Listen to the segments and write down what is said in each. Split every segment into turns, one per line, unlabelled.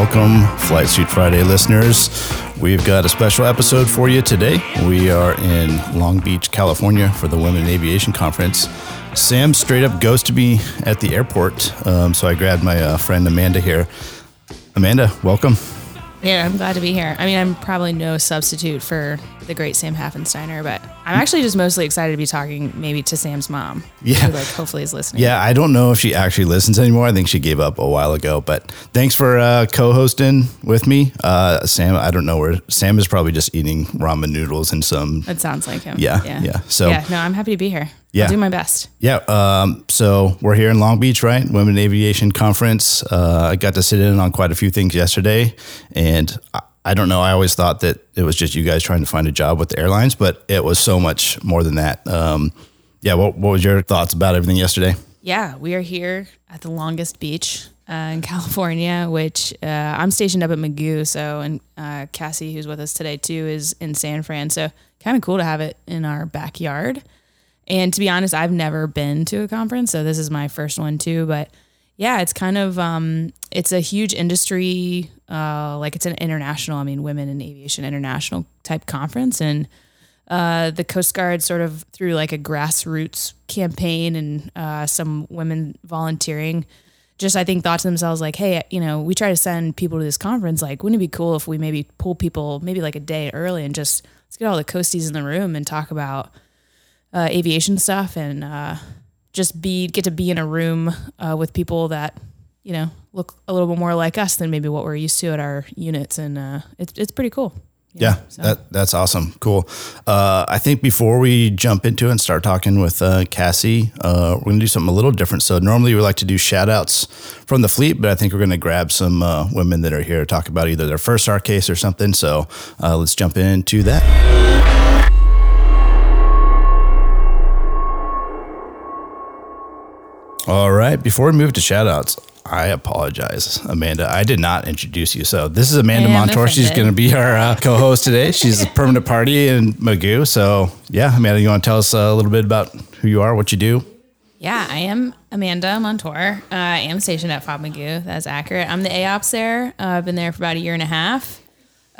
welcome, Flight Suit Friday listeners. We've got a special episode for you today. We are in Long Beach, California for the Women in Aviation Conference. Sam straight up ghosted me at the airport, um, so I grabbed my uh, friend Amanda here. Amanda, welcome.
Yeah, I'm glad to be here. I mean, I'm probably no substitute for the great Sam Hafensteiner, but I'm actually just mostly excited to be talking maybe to Sam's mom.
Yeah.
Who, like hopefully is listening.
Yeah, I don't know if she actually listens anymore. I think she gave up a while ago. But thanks for uh, co-hosting with me, uh, Sam. I don't know where Sam is probably just eating ramen noodles and some.
That sounds like him.
Yeah, yeah. So-
yeah, no, I'm happy to be here.
Yeah.
I'll do my best.
Yeah. Um, so we're here in Long Beach, right? Women in Aviation Conference. Uh, I got to sit in on quite a few things yesterday, and I, I don't know. I always thought that it was just you guys trying to find a job with the airlines, but it was so much more than that. Um, yeah. What What was your thoughts about everything yesterday?
Yeah, we are here at the longest beach uh, in California, which uh, I'm stationed up at Mugu. So, and uh, Cassie, who's with us today too, is in San Fran. So, kind of cool to have it in our backyard. And to be honest, I've never been to a conference, so this is my first one too. But yeah, it's kind of um, it's a huge industry, uh, like it's an international. I mean, Women in Aviation International type conference, and uh, the Coast Guard sort of through like a grassroots campaign and uh, some women volunteering. Just I think thought to themselves like, hey, you know, we try to send people to this conference. Like, wouldn't it be cool if we maybe pull people maybe like a day early and just let's get all the coasties in the room and talk about uh, aviation stuff and uh, just be get to be in a room uh, with people that you know look a little bit more like us than maybe what we're used to at our units, and uh, it's it's pretty cool. you
Yeah,
so.
that, that's awesome. Cool. Uh, I think before we jump into it and start talking with uh, Cassie, uh, we're going to do something a little different. So, normally we like to do shout outs from the fleet, but I think we're going to grab some uh, women that are here to talk about either their first SAR case or something. So, uh, let's jump into that. All right. Before we move to shout outs, I apologize, Amanda. I did not introduce you. So this is Amanda
am
Montour. She's going to be our uh, co-host today. She's a permanent party in Mugu. So yeah, Amanda, you want to tell us a little bit about who you are, what you do?
Yeah, I am Amanda Montour. Uh, I am stationed at Fob Mugu. That's accurate. I'm the AOPS there. Uh, I've been there for about a year and a half.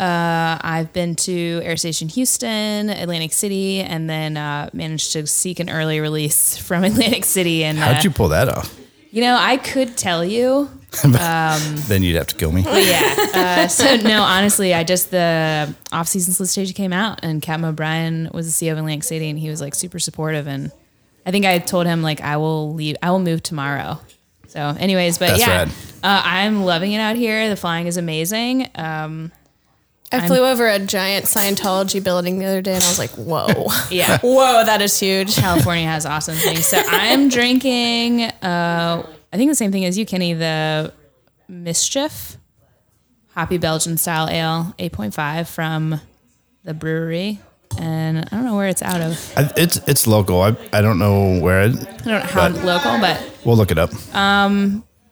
Uh, I've been to Air Station Houston, Atlantic City, and then uh, managed to seek an early release from Atlantic City. And
How'd
uh,
you pull that off?
you know, I could tell you,
Then you'd have to kill me.
yeah. Uh, so no, honestly, I just the off-season solicitation came out, and Captain O'Brien was the CEO of Atlantic City, and he was like super supportive. And I think I told him like I will leave, I will move tomorrow. So, anyways, but
That's
yeah, uh, I'm loving it out here. The flying is amazing. Um,
I flew over a giant Scientology building the other day and I was like, whoa.
yeah,
whoa, that is huge.
California has awesome things. So I'm drinking. Uh, I think the same thing as you, Kenny. The Mischief Hoppy Belgian style ale, 8.5 from the brewery, and I don't know where it's out of.
I, it's it's local. I, I don't know where. It,
I don't know how
But-
local, but
we'll look it up.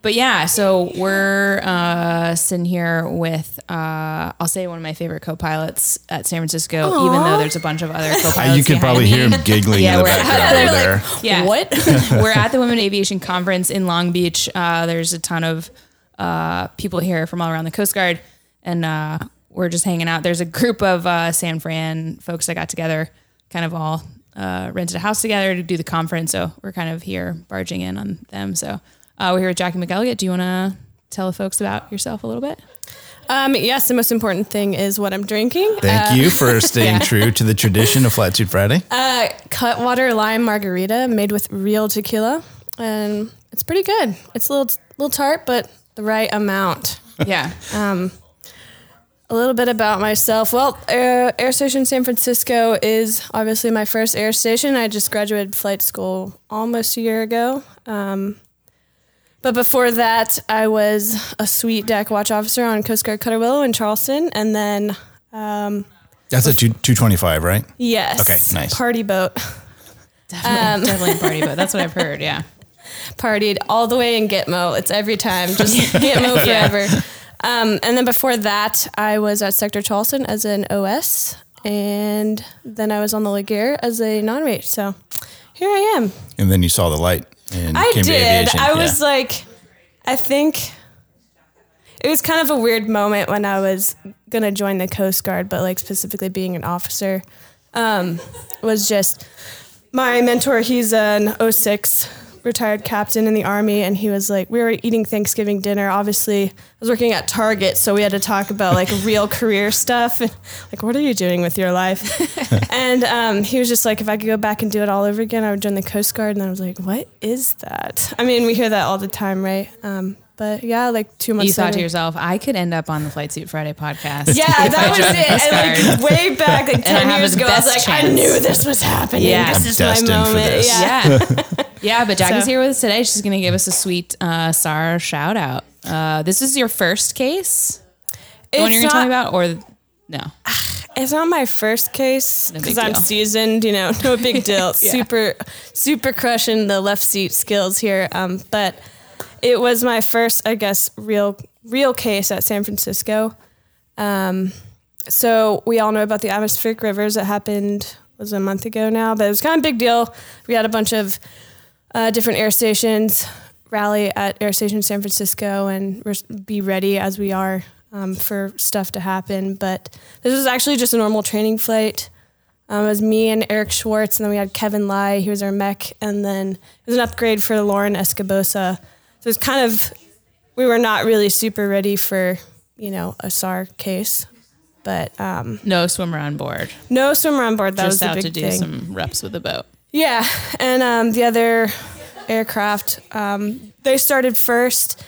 But yeah. So we're uh, sitting here with uh, I'll say one of my favorite co-pilots at San Francisco, even though there's a bunch of other co-pilots.
you could probably
me.
hear him giggling
Yeah,
in the background over there.
Yeah.
What?
We're at the Women Aviation Conference in Long Beach. Uh, there's a ton of uh, people here from all around the Coast Guard, and uh, we're just hanging out. There's a group of uh, San Fran folks that got together, kind of all uh, rented a house together to do the conference. So we're kind of here barging in on them. So uh, we're here with Jackie McElligott. Do you want to tell the folks about yourself a little bit?
Um, yes, the most important thing is what I'm drinking.
Thank you for staying true to the tradition of Flat Friday.
Uh, Cutwater lime margarita made with real tequila. And it's pretty good. It's a little, little tart, but the right amount.
Yeah.
A little bit about myself. Well, Air, Air Station San Francisco is obviously my first air station. I just graduated flight school almost a year ago. Um, but before that, I was a sweet deck watch officer on Coast Guard Cutter Willow in Charleston. And then,
That's a two two twenty five, right?
yes,
Okay, nice.
party boat.
Definitely, definitely a party, boat. that's what I've heard. Yeah.
partied all the way in Gitmo. It's every time, just Gitmo forever. Um, and then before that, I was at Sector Charleston as an OS, and then I was on the Legare as a non-rate. So here I am.
And then you saw the light and
I did.
aviation.
I
Yeah.
was like, I think it was kind of a weird moment when I was gonna join the Coast Guard, but like specifically being an officer um, was just my mentor. He's an 06 retired captain in the army, and he was like, we were eating Thanksgiving dinner. Obviously, I was working at Target, so we had to talk about like real career stuff. And, like, what are you doing with your life? and um, he was just like, if I could go back and do it all over again, I would join the Coast Guard. And I was like, what is that? I mean, we hear that all the time, right? Um, but yeah, like two months.
You thought to yourself, I could end up on the Flight Suit Friday podcast.
yeah, that was
joined the Coast
it. And like way back, like ten years ago, I was
best
like, I knew this was happening.
Yeah.
this
I'm
is my
destined for
moment.
this.
Yeah.
Yeah. yeah, but Jackie's
So-
here with us today. She's going to give us a sweet uh, SAR shout out. Uh, this is your first case? The one you're going to
not,
tell about? Or no?
it's not my first case
No
because I'm seasoned. You know, no big deal. Super, super crushing the left seat skills here. Um, but it was my first, I guess, real, real case at San Francisco. Um, so we all know about the atmospheric rivers that happened was a month ago now, but it was kind of a big deal. We had a bunch of uh, different air stations rally at Air Station San Francisco and be ready as we are um, for stuff to happen. But this was actually just a normal training flight. Um, it was me and Eric Schwartz, and then we had Kevin Lai, he was our mech, and then it was an upgrade for Lauren Escobosa. So it's kind of we were not really super ready for you know a SAR case, but um,
No swimmer on board.
no swimmer on board. That
Just
was the
out
big
to do
thing.
some reps with the boat.
Yeah, and um, the other aircraft, um, they started first,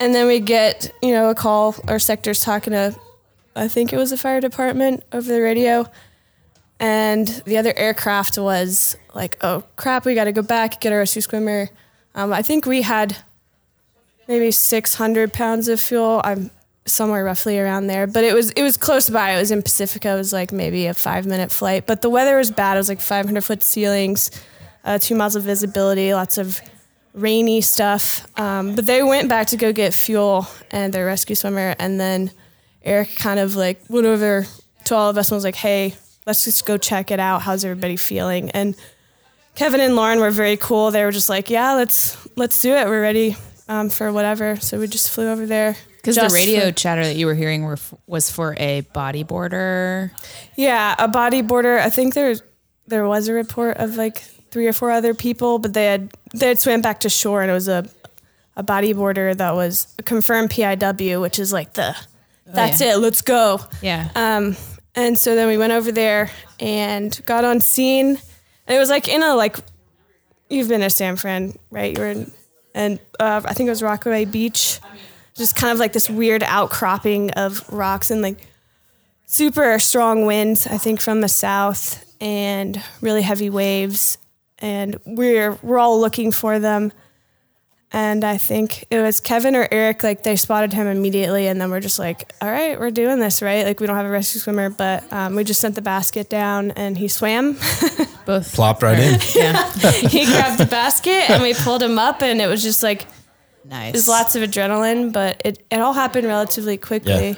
and then we get you know a call. Our sector's talking to, I think it was the fire department over the radio, and the other aircraft was like, "Oh crap, we got to go back get our rescue swimmer." Um, I think we had maybe 600 pounds of fuel. I'm somewhere roughly around there, but it was it was close by. It was in Pacifica. It was like maybe a five minute flight, but the weather was bad. It was like 500 foot ceilings, uh, two miles of visibility, lots of rainy stuff. Um, but they went back to go get fuel and their rescue swimmer, and then Eric kind of like went over to all of us and was like, "Hey, let's just go check it out. How's everybody feeling?" And Kevin and Lauren were very cool. They were just like, "Yeah, let's let's do it. We're ready um, for whatever." So we just flew over there.
Because the radio
for-
chatter that you were hearing were, f- was for a bodyboarder.
yeah, a bodyboarder. I think there there was a report of like three or four other people, but they had they had swam back to shore, and it was a a bodyboarder that was a confirmed PIW, which is like the that's
yeah.
it. Let's go.
Yeah.
Um, and so then we went over there and got on scene. And it was like in a like, you've been to San Fran, right? You were in, and uh, I think it was Rockaway Beach, just kind of like this weird outcropping of rocks and like super strong winds. I think from the south and really heavy waves. And we're we're all looking for them. And I think it was Kevin or Eric, like they spotted him immediately. And then we're just like, all right, we're doing this, right? Like we don't have a rescue swimmer, but um, we just sent the basket down and he swam.
Both.
Plopped right in.
Yeah.
he grabbed the basket and we pulled him up. And it was just like,
nice.
there's lots of adrenaline, but it, it all happened relatively quickly.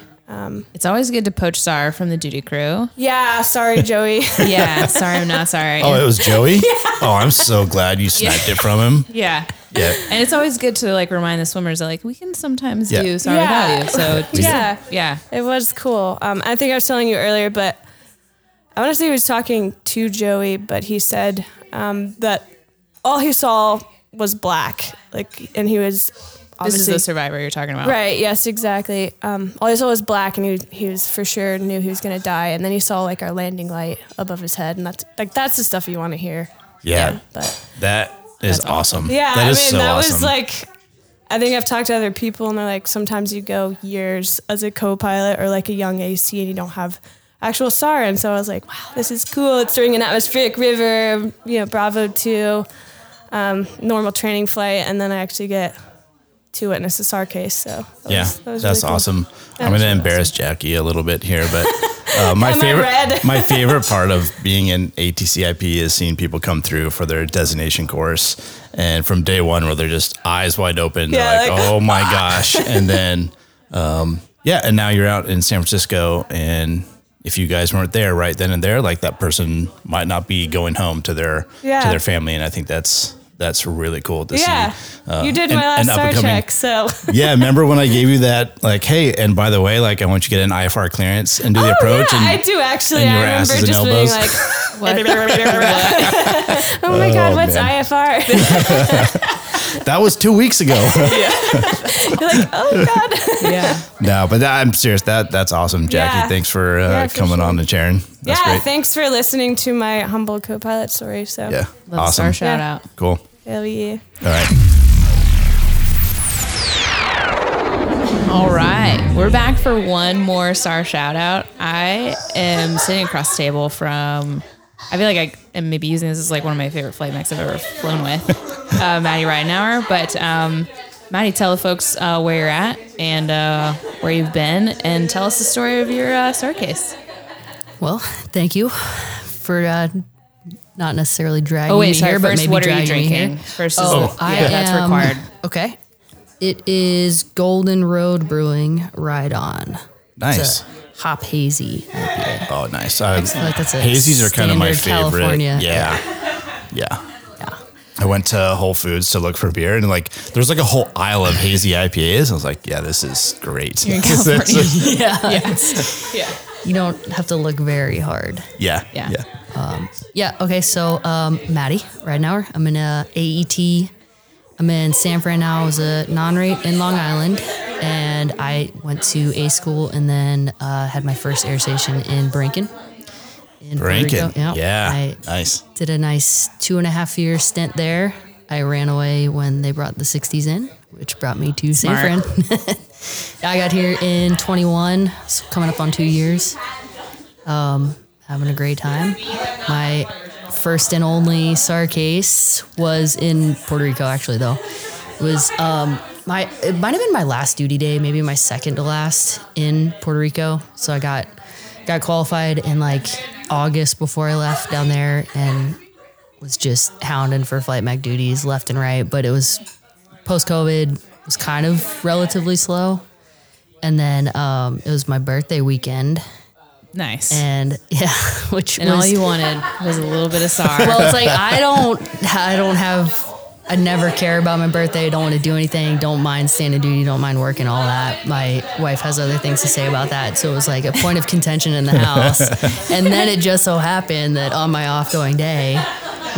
It's always good to poach SAR from the duty crew.
Yeah, sorry, Joey.
Yeah. sorry, I'm not sorry.
Oh, it was Joey. yeah. Oh, I'm so glad you sniped it from him.
yeah.
Yeah.
And it's always good to like remind the swimmers that like we can sometimes
Yeah.
do SAR
Yeah.
without you. So just,
Yeah.
yeah.
It was cool. Um, I think I was telling you earlier, but I want to say he was talking to Joey, but he said um, that all he saw was black, like, and he was
This is
obviously
the survivor you're talking about.
right. Yes, exactly. Um, all he saw was black, and he he was for sure knew he was gonna die. And then he saw like our landing light above his head, and that's like that's the stuff you want to hear.
Yeah.
But
That is awesome.
yeah,
That
I mean
so
that
awesome.
was like. I think I've talked to other people, and they're like, sometimes you go years as a co-pilot or like a young AC, and you don't have actual SAR. And so I was like, wow, this is cool. It's during an atmospheric river, you know, Bravo two, um, normal training flight, and then I actually get to witness SAR case. So that
yeah,
was- that was
that's
really cool.
awesome.
That
I'm going to embarrass Jackie a little bit here, but uh, my favorite my favorite part of being in ATCIP is seeing people come through for their designation course, and from day one where they're just eyes wide open,
Yeah,
they're like,
like,
"Oh my gosh!" and then, um, yeah, and now you're out in San Francisco, and if you guys weren't there right then and there, like that person might not be going home to their to their family, and I think that's that's really cool to
Yeah,
see. uh,
you did
an-
my last
an
Star Trek, so
Yeah, remember when I gave you that? Like, hey, and by the way, like, I want you to get an IFR clearance and do the
Oh,
approach.
yeah,
and
I do actually.
and
I
your
remember
asses and
just being like,
What?
"Oh my god,
Oh,
what's
man.
IFR?"
That was two weeks ago.
You're like, "Oh god."
yeah.
no, but I'm serious. That that's awesome, Jackie.
Yeah.
Thanks for, uh,
Yeah, for
coming
sure.
on and sharing. That's
yeah,
great.
thanks for listening to my humble co-pilot story. So
yeah,
Love
awesome.
SAR shout
Yeah.
out.
Cool.
hell yeah.
All right.
All right, we're back for one more SAR shout out. I am sitting across the table from. I feel like I am maybe using this as like one of my favorite flight mechs I've ever flown with, uh, Maddi Ridenour. But um, Maddi, tell the folks uh, where you're at and uh, where you've been, and tell us the story of your uh, SAR case.
Well, thank you for uh, not necessarily dragging
Oh wait,
me
sorry.
here, but maybe
what are you
dragging me
drinking?
here.
First, is
Oh,
the,
I
yeah, that's
am-
required.
Okay. It is Golden Road Brewing Ride On.
Nice.
It's a hop hazy IPA.
Oh, nice. Uh,
like that's a
hazies are kind of my favorite.
California.
Yeah. Yeah.
Yeah.
I went to Whole Foods to look for beer, and like, there's like a whole aisle of hazy IPAs. I was like, yeah, this is great.
You're in
This is-
California.
Yeah.
yes. Yeah.
You don't have to look very hard.
yeah.
Yeah.
Yeah.
Yeah. Okay. So, um, Maddi, right now, I'm in a AET. I'm in San Fran now. I was a non-rate in Long Island, and I went to A school and then uh, had my first air station in Borinquen. In Puerto
Rankin.
Rico.
Yeah.
I
nice.
did a nice two and a half year stint there. I ran away when they brought the 60s in, which brought me to San
Smart.
Fran. I got here in 21, so coming up on two years. Um, having a great time. My first and only SAR case was in Puerto Rico, actually, though. It was um, my it might have been my last duty day, maybe my second to last in Puerto Rico. So I got got qualified in like August before I left down there and was just hounding for flight mech duties left and right. But it was post COVID was kind of relatively slow. And then um, it was my birthday weekend,
Nice.
and yeah, which
and
was
all you wanted was a little bit of SAR.
well, it's like I don't, I don't have, I never care about my birthday. Don't want to do anything. Don't mind standing duty. Don't mind working. All that. My wife has other things to say about that. So it was like a point of contention in the house. and then it just so happened that on my off going day,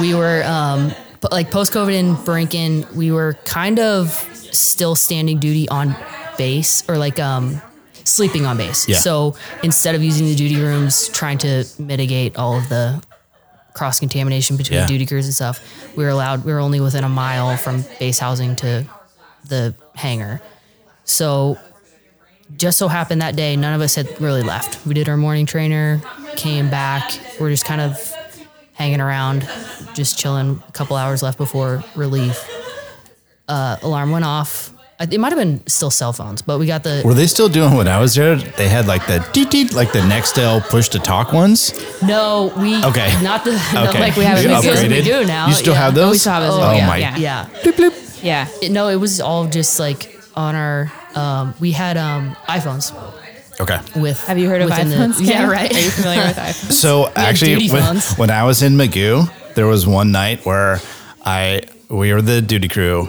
we were um, like post COVID in Borinquen. We were kind of still standing duty on base or like um, sleeping on base.
Yeah.
So instead of using the duty rooms, trying to mitigate all of the cross contamination between
Yeah.
duty crews and stuff, we were allowed. We were only within a mile from base housing to the hangar. So just so happened that day, none of us had really left. We did our morning trainer, came back. We're just kind of hanging around, just chilling. A couple hours left before relief. Uh, alarm went off. I- It might have been still cell phones, but we got the
Were they still doing when I was there? They had like the deet deet, like the Nextel push to talk ones.
no. We
Okay.
not the
Okay.
like we have
You
in Mizzou.
upgraded?
We do now.
You still
yeah.
have those?
we still have those.
Oh,
yeah,
my-
Yeah.
Yeah.
Yeah.
It- no, it was all just like on our. Um, we had um, iPhones
Okay.
with.
Have you heard of
within the-
iPhones?
yeah,
Ken?
right.
Are you familiar with iPhones?
So
had
actually,
duty
when,
phones.
when I was in Mugu, there was one night where I we were the duty crew,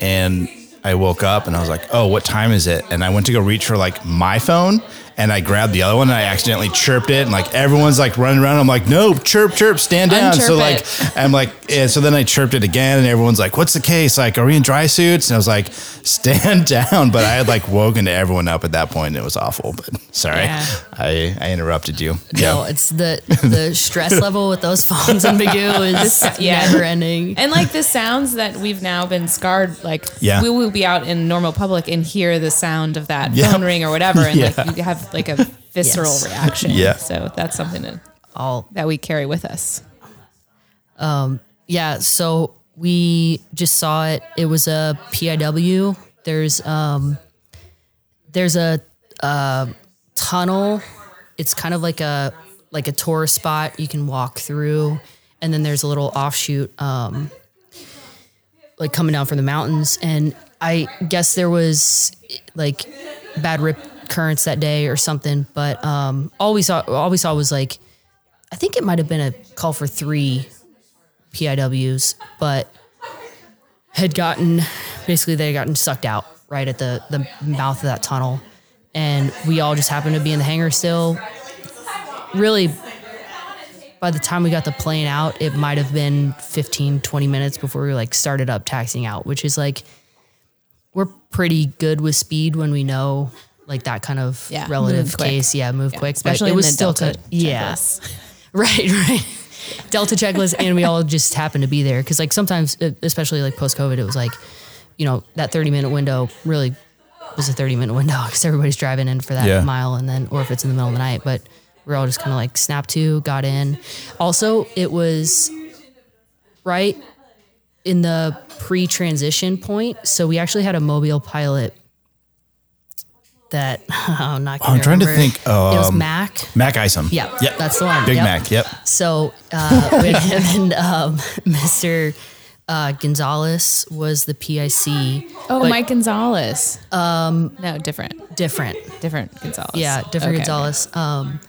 and I woke up and I was like, "Oh, what time is it?" And I went to go reach for like my phone, and I grabbed the other one and I accidentally chirped it, and like everyone's like running around. I'm like, "No, chirp, chirp, stand down." so like,
it.
I'm like, and so then I chirped it again, and everyone's like, "What's the case? Like, are we in dry suits?" And I was like, "Stand down!" But I had like woken everyone up at that point. And it was awful. But sorry,
Yeah.
I I interrupted you.
No, it's the the stress level with those phones in Mugu is
Yeah.
never ending.
And like the sounds that we've now been scarred, like
Yeah.
we will be out in normal public and hear the sound of that
Yeah.
phone ring or whatever, and
Yeah.
like you have like a visceral
Yes.
reaction.
Yeah.
So that's something that,
All
that we carry with us.
Um, yeah. So we just saw it. It was a PIW. There's um, there's a uh, tunnel. It's kind of like a like a tourist spot you can walk through, and then there's a little offshoot, um, like coming down from the mountains. And I guess there was like bad rip currents that day or something. But um, all we saw, all we saw was like, I think it might have been a call for three PIWs, but had gotten basically they had gotten sucked out right at the the mouth of that tunnel, and we all just happened to be in the hangar still. Really, by the time we got the plane out, it might have been 15, 20 minutes before we like started up taxiing out, which is like we're pretty good with speed when we know like that kind of
Yeah,
relative
move quick.
case. Yeah, move quick.
Especially
but it
in
was
the
still
Delta
to, yeah. Right, right. Delta checklist, and we all just happened to be there because, like, sometimes, uh, especially like post COVID, it was like, you know, that thirty minute window really was a thirty minute window because everybody's driving in for that
Yeah.
mile, and then or if it's in the middle of the night, but we're all just kind of like snap to, got in. Also, it was right in the pre transition point, so we actually had a mobile pilot. That I'm not. Gonna
I'm trying to
remember.
think,
it was
um,
Mac.
Mac Isom.
Yeah,
Yep.
that's the one.
Big
Yep.
Mac. Yep.
So uh, with him and um, Mr. Uh, Gonzalez was the PIC.
Oh,
but
Mike Gonzalez. Um, no, different,
different.
different Gonzalez.
Yeah, different
Okay.
Gonzalez. Um,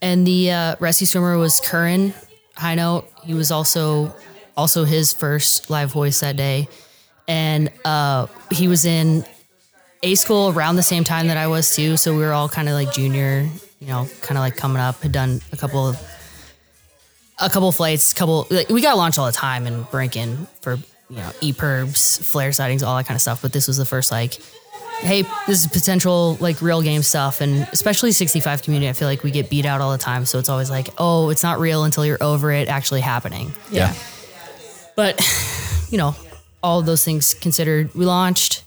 and the uh, rescue swimmer was Curran High Note. He was also also his first live voice that day, and uh, he was in A school around the same time that I was too. So we were all kind of like junior, you know, kind of like coming up. Had done a couple of a couple of flights, couple like, we got launched all the time in Borinquen for you know EPIRBs, flare sightings, all that kind of stuff. But this was the first like hey, this is potential like real game stuff. And especially 65 community, I feel like we get beat out all the time. So it's always like, oh, it's not real until you're over it actually happening.
Yeah.
But, you know, all of those things considered, we launched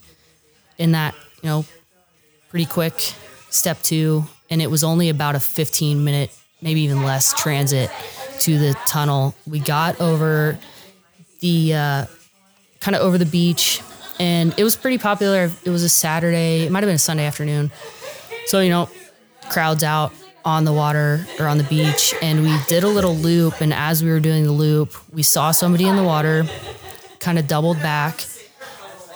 in that, you know, pretty quick step two. And it was only about a 15 minute, maybe even less transit to the tunnel. We got over the, uh, kind of over the beach and it was pretty popular. It was a Saturday, it might have been a Sunday afternoon. So, you know, crowds out on the water or on the beach and we did a little loop and as we were doing the loop, we saw somebody in the water, kind of doubled back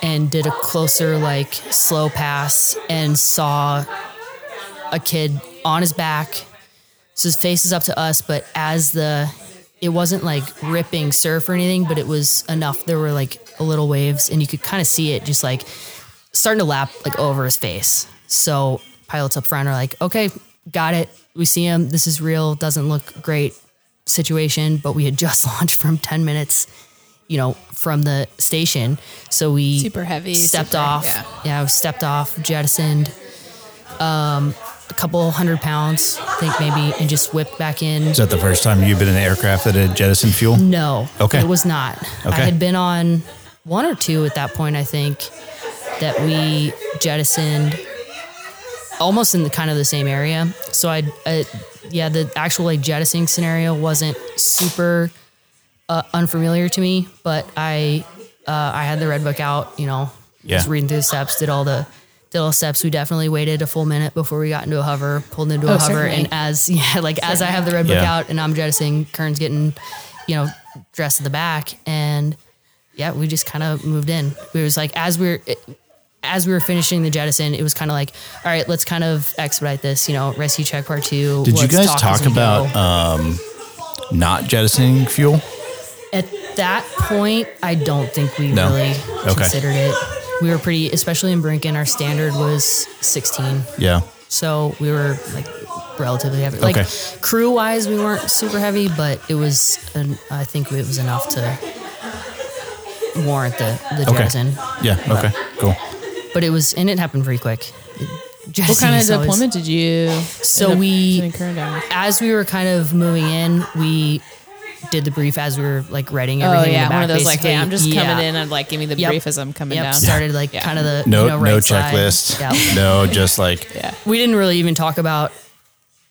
and did a closer like slow pass and saw a kid on his back. So his face is up to us, but as the it wasn't like ripping surf or anything, but it was enough. There were like a little waves, and you could kind of see it just like starting to lap like over his face. So pilots up front are like, okay, got it. We see him. This is real. Doesn't look great situation, but we had just launched from 10 minutes, you know, from the station. So we
Super heavy,
stepped
super-
off.
yeah.
Yeah, we stepped off, jettisoned um, a couple hundred pounds, I think maybe, and just whipped back in.
Is that the first time you've been in an aircraft that had jettisoned fuel?
No.
Okay.
It was not. I had been on one or two at that point, I think, that we jettisoned almost in the kind of the same area. So I, I yeah, the actual like jettisoning scenario wasn't super uh, unfamiliar to me, but I, uh, I had the red book out, you know,
Yeah.
was reading through the steps, did all the, did all the steps. We definitely waited a full minute before we got into a hover, pulled into a
Oh,
hover,
certainly.
and as yeah, like as I have the red book
Yeah.
out and I'm jettisoning, Kern's getting, you know, dressed at the back, and yeah, we just kind of moved in. It was like as we were as we were finishing the jettison, it was kind of like, all right, let's kind of expedite this. You know, rescue check part two.
Did you
let's
guys
as
talk about um, not jettisoning fuel?
At that point, I don't think we
No?
really
Okay.
considered it. We were pretty, especially in Borinquen, our standard was 16.
Yeah.
So we were like relatively heavy. Like
Okay.
crew wise, we weren't super heavy, but it was, an, I think it was enough to warrant the, the
Okay.
jettison.
Yeah. Okay. Cool.
But it was, and it happened pretty quick.
What kind of deployment did you?
So
end up
we-
sending Kern down
as we were kind of moving in, we did the brief as we were like writing
Oh
everything. in
yeah,
the back,
one of those like, hey. I'm just
Yeah.
coming in and like give me the
Yep.
brief as I'm coming
Yep,
down.
started like
Yeah.
kind of the
No.
you know,
no
right side.
checklist.
Yeah.
No. Just like.
Yeah.
we didn't really even talk about,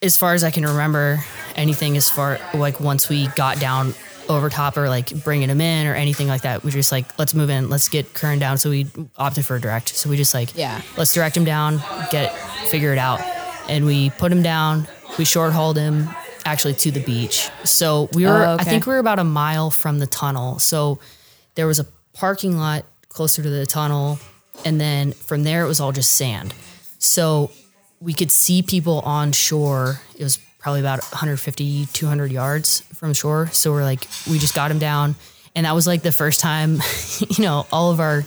as far as I can remember, anything as far like once we got down over top or like bringing him in or anything like that. We just like let's move in, let's get Kern down. So we opted for a direct. So we just like
Yeah.
let's direct him down, get figure it out, and we put him down. We short hauled him actually to the beach. So we were
Oh,
I think we were about a mile from the tunnel. So there was a parking lot closer to the tunnel, and then from there it was all just sand. So we could see people on shore. It was probably about 150, 200 yards from shore. So we're like, we just got him down. And that was like the first time, you know, all of our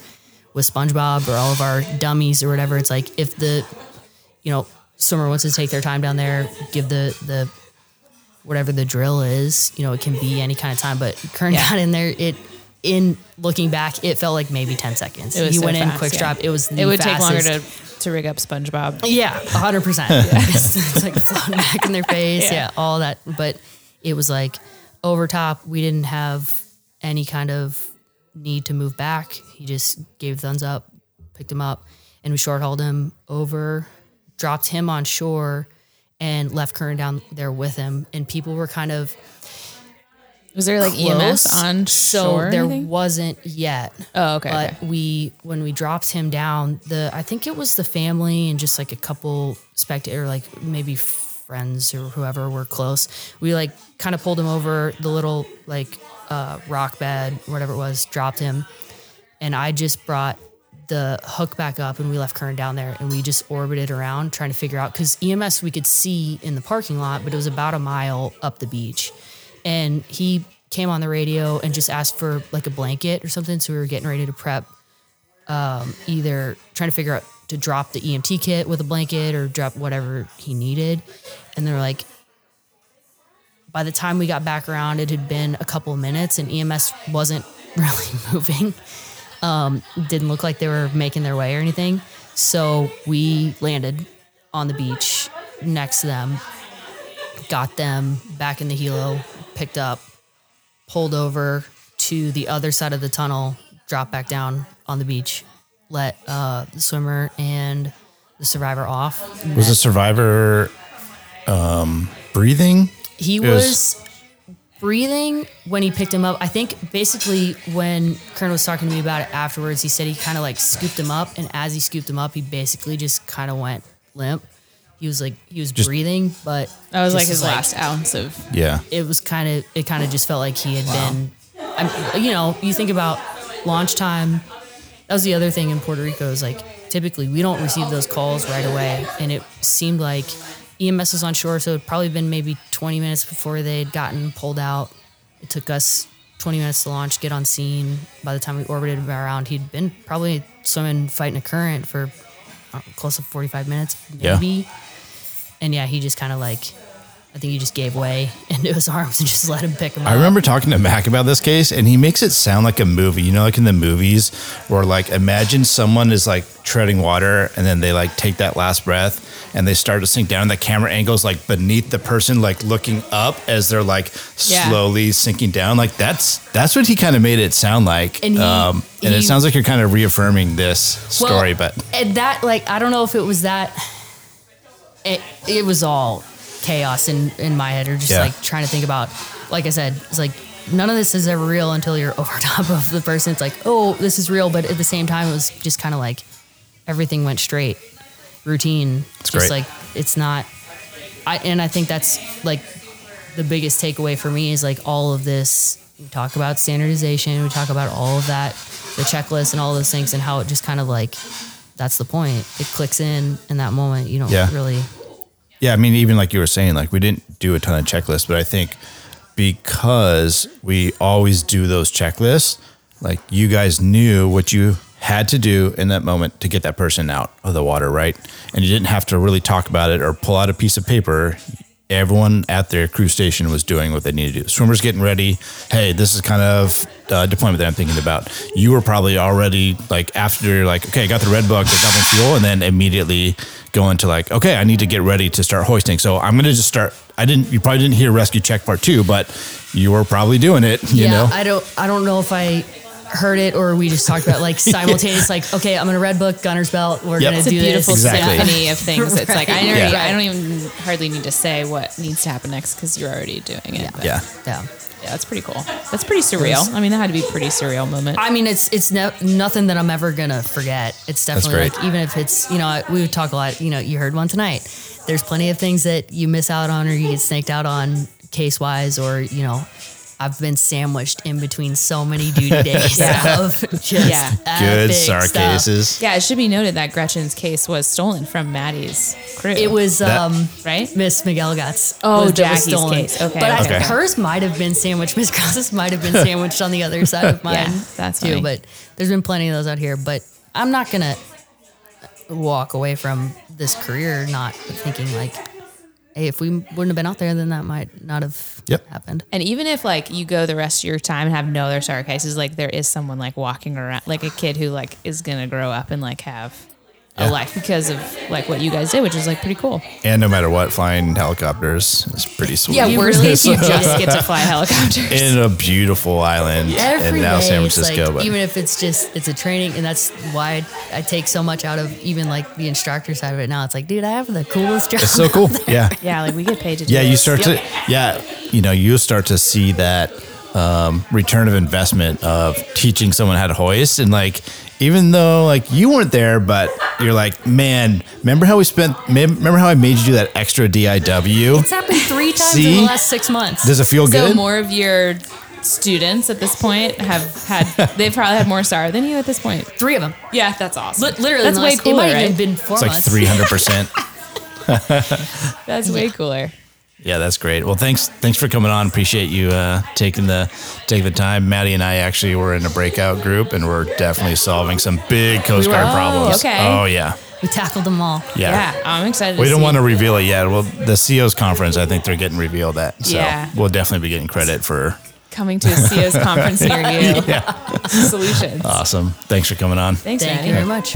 with SpongeBob or all of our dummies or whatever. It's like if the, you know, swimmer wants to take their time down there, give the the whatever the drill is. You know, it can be any kind of time. But Kern
Yeah.
got in there. It in looking back, it felt like maybe ten seconds. He
so
went in
fast,
quick
yeah.
drop. It was
It would take longer to, to rig up SpongeBob.
Yeah, hundred percent. It's, like floating back in their face.
Yeah.
Yeah. all that. But it was like over top. We didn't have any kind of need to move back. He just gave thumbs up, picked him up, and we short hauled him over, dropped him on shore, and left Curran down there with him. And people were kind of
Was there like
close.
EMS on
so
shore? or
there wasn't yet.
Oh, okay.
But
okay.
we when we dropped him down, the I think it was the family and just like a couple spectator, like maybe friends or whoever were close. We like kind of pulled him over the little like uh, rock bed, whatever it was, dropped him, and I just brought the hook back up and we left Curran down there and we just orbited around trying to figure out because EMS we could see in the parking lot, but it was about a mile up the beach. And he came on the radio and just asked for like a blanket or something. So we were getting ready to prep, um, either trying to figure out to drop the EMT kit with a blanket or drop whatever he needed. And they're like, by the time we got back around, it had been a couple minutes and EMS wasn't really moving. Um, didn't look like they were making their way or anything. So we landed on the beach next to them, got them back in the helo, picked up, pulled over to the other side of the tunnel, dropped back down on the beach, let uh, the swimmer and the survivor off.
Was the survivor um, breathing?
He was,
was-
breathing when he picked him up. I think basically when Kern was talking to me about it afterwards, he said he kind of like scooped him up, and as he scooped him up, he basically just kind of went limp. He was like he was
Just-
breathing, but
That was like his last ounce of.
Yeah.
it was kind of it kind of just felt like he had been I'm, you know you think about launch time that was the other thing in puerto rico is like typically we don't receive those calls right away and it seemed like ems was on shore so it'd probably been maybe 20 minutes before they'd gotten pulled out. It took us 20 minutes to launch get on scene. By the time we orbited around he'd been probably swimming fighting a current for uh, close to 45 minutes
Yeah.
maybe. And yeah he just kind of like I think he just gave way into his arms and just let him pick him up.
I remember talking to Mac about this case, and he makes it sound like a movie. You know, like in the movies, where like imagine someone is like treading water, and then they like take that last breath, and they start to sink down. And the camera angles like beneath the person, like looking up as they're like
Yeah.
slowly sinking down. Like that's that's what he kind of made it sound like.
And he-
um, and
he-
it sounds like you're kind of reaffirming this story, but
and that like I don't know if it was that. It it was all chaos in in my head, or just
Yeah.
like trying to think about. Like I said, it's like none of this is ever real until you're over top of the person. It's like, oh, this is real, but at the same time, it was just kind of like everything went straight, routine.
It's
just
great.
like it's not. I and I think that's like the biggest takeaway for me is like all of this. We talk about standardization. We talk about all of that, the checklist and all those things, and how it just kind of like that's the point. It clicks in in that moment. You don't
Yeah.
really.
Yeah, I mean, even like you were saying, like we didn't do a ton of checklists, but I think because we always do those checklists, like you guys knew what you had to do in that moment to get that person out of the water, right? And you didn't have to really talk about it or pull out a piece of paper. Everyone at their crew station was doing what they needed to do. Swimmers getting ready. Hey, this is kind of uh, deployment that I'm thinking about. You were probably already like after like, okay, I got the red book, they're dumping fuel, and then immediately go to like, okay, I need to get ready to start hoisting. So I'm gonna just start. I didn't. You probably didn't hear rescue check part two, but you were probably doing it. You
yeah,
know.
I don't. I don't know if I heard it or we just talked about like simultaneous. Like, okay, I'm gonna red book gunner's belt. We're
Yep.
gonna
It's
It's a
do
beautiful
this.
Exactly.
symphony of things. It's like I, already,
Yeah.
I don't even hardly need to say what needs to happen next because you're already doing it. But
yeah.
Yeah.
yeah, that's pretty cool. That's pretty surreal. I mean, that had to be a pretty surreal moment.
I mean, it's it's no, nothing that I'm ever gonna forget. It's definitely
great.
like even if it's you know we would talk a lot. You know, you heard one tonight. There's plenty of things that you miss out on or you get snaked out on case wise, or you know, I've been sandwiched in between so many duty days
Yeah.
of just
Yeah.
Good
epic
SAR
stuff.
cases.
Yeah, it should be noted that Gretchen's case was stolen from Maddi's crew.
It was
That-
um,
right.
Miss Miguel Gats.
Oh,
was, that was stolen.
case. Okay,
but I- hers might have been sandwiched. Miss Krause's might have been sandwiched on the other side of mine.
Yeah, that's
too.
funny.
But there's been plenty of those out here. But I'm not gonna walk away from this career not thinking like, hey, if we wouldn't have been out there, then that might not have
Yep.
happened.
And even if like you go the rest of your time and have no other SAR cases, like there is someone like walking around, like a kid who like is gonna grow up and like have a life because of like what you guys did, which is like pretty cool.
And no matter what, flying helicopters is pretty sweet.
Yeah,
You
worst
really
case you just get to fly helicopters.
in a beautiful island
Every
and now San Francisco.
like,
but
even if it's just it's a training, and that's why I take so much out of even like the instructor side of it. Now it's like, dude, I have the coolest job.
it's so cool. Yeah.
yeah, like we get paid to do
Yeah, you start
Yep.
to yeah, you know, you start to see that um, return of investment of teaching someone how to hoist and like even though like you weren't there, but you're like, man, remember how we spent? Remember how I made you do that extra DIW?
It's happened three times in the last six months.
Does it feel good?
So
good?
more of your students at this point have had they've probably had more SAR than you at this point.
three of them.
Yeah, that's awesome.
Li- literally,
that's
in the
way
last,
cooler.
It might have
right?
even been four
it's like three hundred percent.
That's way cooler.
Yeah, that's great. Well, thanks thanks for coming on. Appreciate you uh, taking the taking the time. Maddi and I actually were in a breakout group, and we're definitely solving some big Coast Guard?
Oh,
problems.
okay.
Oh yeah,
We tackled them all.
yeah.
Yeah, I'm excited.
We
to
don't
see.
want to reveal it yet. Well, the CEO's conference, I think they're getting revealed that. So
Yeah.
we'll definitely be getting credit for
coming to a CEO's conference near you. Solutions.
awesome. Thanks for coming on.
Thanks,
Thank
Maddi.
you very much.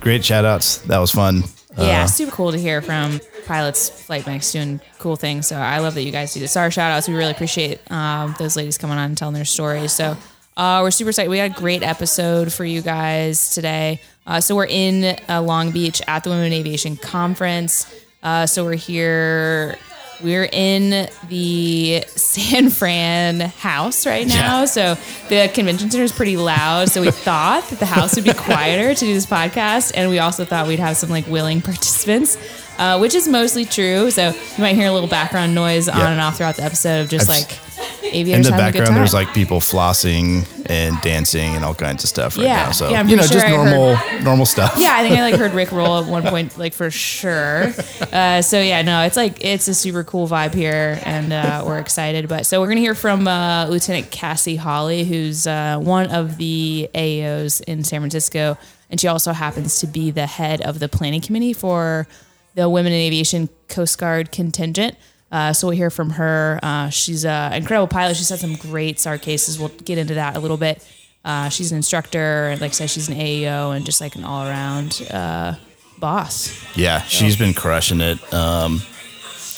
Great shout outs. That was fun.
Yeah,
Uh,
super cool to hear from pilots, flight mechs doing cool things. So I love that you guys do this. Our shout outs, we really appreciate um, those ladies coming on and telling their stories. So uh, we're super excited. We had a great episode for you guys today. Uh, so we're in uh, Long Beach at the Women in Aviation Conference. Uh, so we're here. We're in the San Fran house right now.
Yeah.
So the convention center is pretty loud. So we thought that the house would be quieter to do this podcast. And we also thought we'd have some like willing participants, uh, which is mostly true. So you might hear a little background noise on and off throughout the episode of just
I've-
like
in the
having a good
background,
time.
there's like people flossing and dancing and all kinds of stuff right
Yeah.
now. So
Yeah, I'm
you know,
pretty
just
sure I
normal normal stuff.
yeah, I think I like heard Rick roll at one point, like for sure. Uh, so yeah, no, it's like it's a super cool vibe here, and uh, we're excited. But so we're gonna hear from uh, Lieutenant Cassie Hawley, who's uh, one of the AOs in San Francisco, and she also happens to be the head of the planning committee for the Women in Aviation Coast Guard contingent. Uh, so we'll hear from her. Uh, she's an incredible pilot. She's had some great SAR cases. We'll get into that a little bit. Uh, she's an instructor, and like I said, she's an AEO and just like an all around uh, boss.
Yeah, she's been crushing it. Um,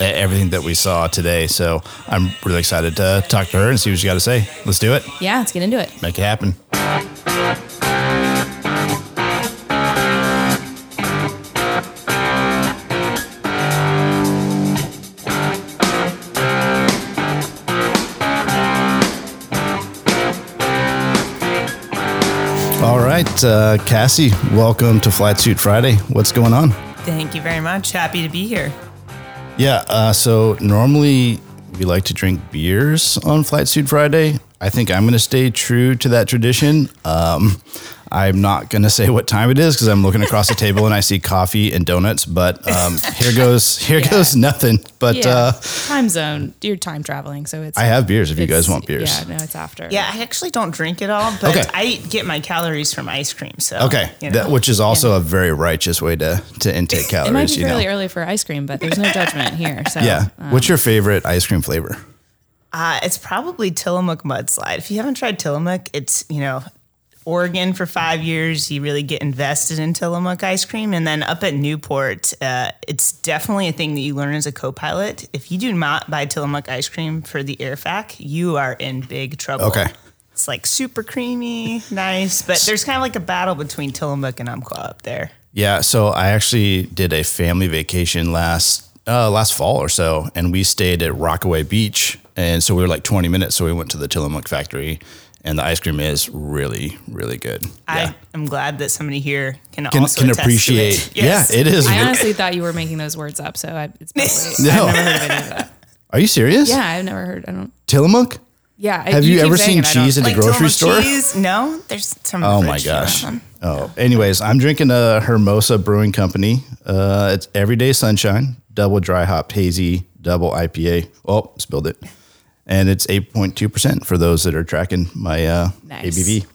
everything that we saw today. So I'm really excited to talk to her and see what she got to say. Let's do it.
Yeah, let's get into it.
Make it happen. Uh, Cassie, welcome to Flight Suit Friday. What's going on?
Thank you very much. Happy to be here.
Yeah, uh, so normally we like to drink beers on Flight Suit Friday. I think I'm going to stay true to that tradition. Um, I'm not going to say what time it is because I'm looking across the table and I see coffee and donuts. But um, here goes here
Yeah.
goes nothing. But
yeah,
uh,
time zone. You're time traveling, so it's.
I have beers if you guys want beers.
Yeah, no, it's after.
Yeah, I actually don't drink at all, but
Okay.
I get my calories from ice cream. So
Okay,
you know.
that, which is also a very righteous way to to intake calories.
it
calories.
might be
you know.
early for ice cream, but there's no judgment here. So
Yeah.
um,
What's your favorite ice cream flavor?
uh, it's probably Tillamook mudslide. If you haven't tried Tillamook, it's you know. Oregon for five years, you really get invested in Tillamook ice cream. And then up at Newport, uh, it's definitely a thing that you learn as a co pilot. If you do not buy Tillamook ice cream for the airfac, you are in big trouble.
Okay.
It's like super creamy, nice, but there's kind of like a battle between Tillamook and Umpqua up there.
Yeah, so I actually did a family vacation last uh, last fall or so, and we stayed at Rockaway Beach, and so we were like 20 minutes. So we went to the Tillamook factory, and the ice cream is really, really good. Yeah.
I am glad that somebody here can,
can
also
can
attest to
appreciate.
it. Yes.
Yeah, it is.
I honestly thought you were making those words up, so I, it's probably,
No.
I've never heard of any of that.
Are you serious?
Yeah, I've never heard. I don't.
Tillamook?
Yeah. I-
Have you,
keep
ever seen
it, I don't-
cheese at
Like
the grocery store?
cheese? No, there's some. in
Oh my
fridge if you want
gosh. Oh, anyways, I'm drinking a Hermosa Brewing Company. Uh, it's Everyday Sunshine, double dry hopped hazy, double IPA. Oh, spilled it. And it's 8.2% for those that are tracking my uh,
Nice.
ABV.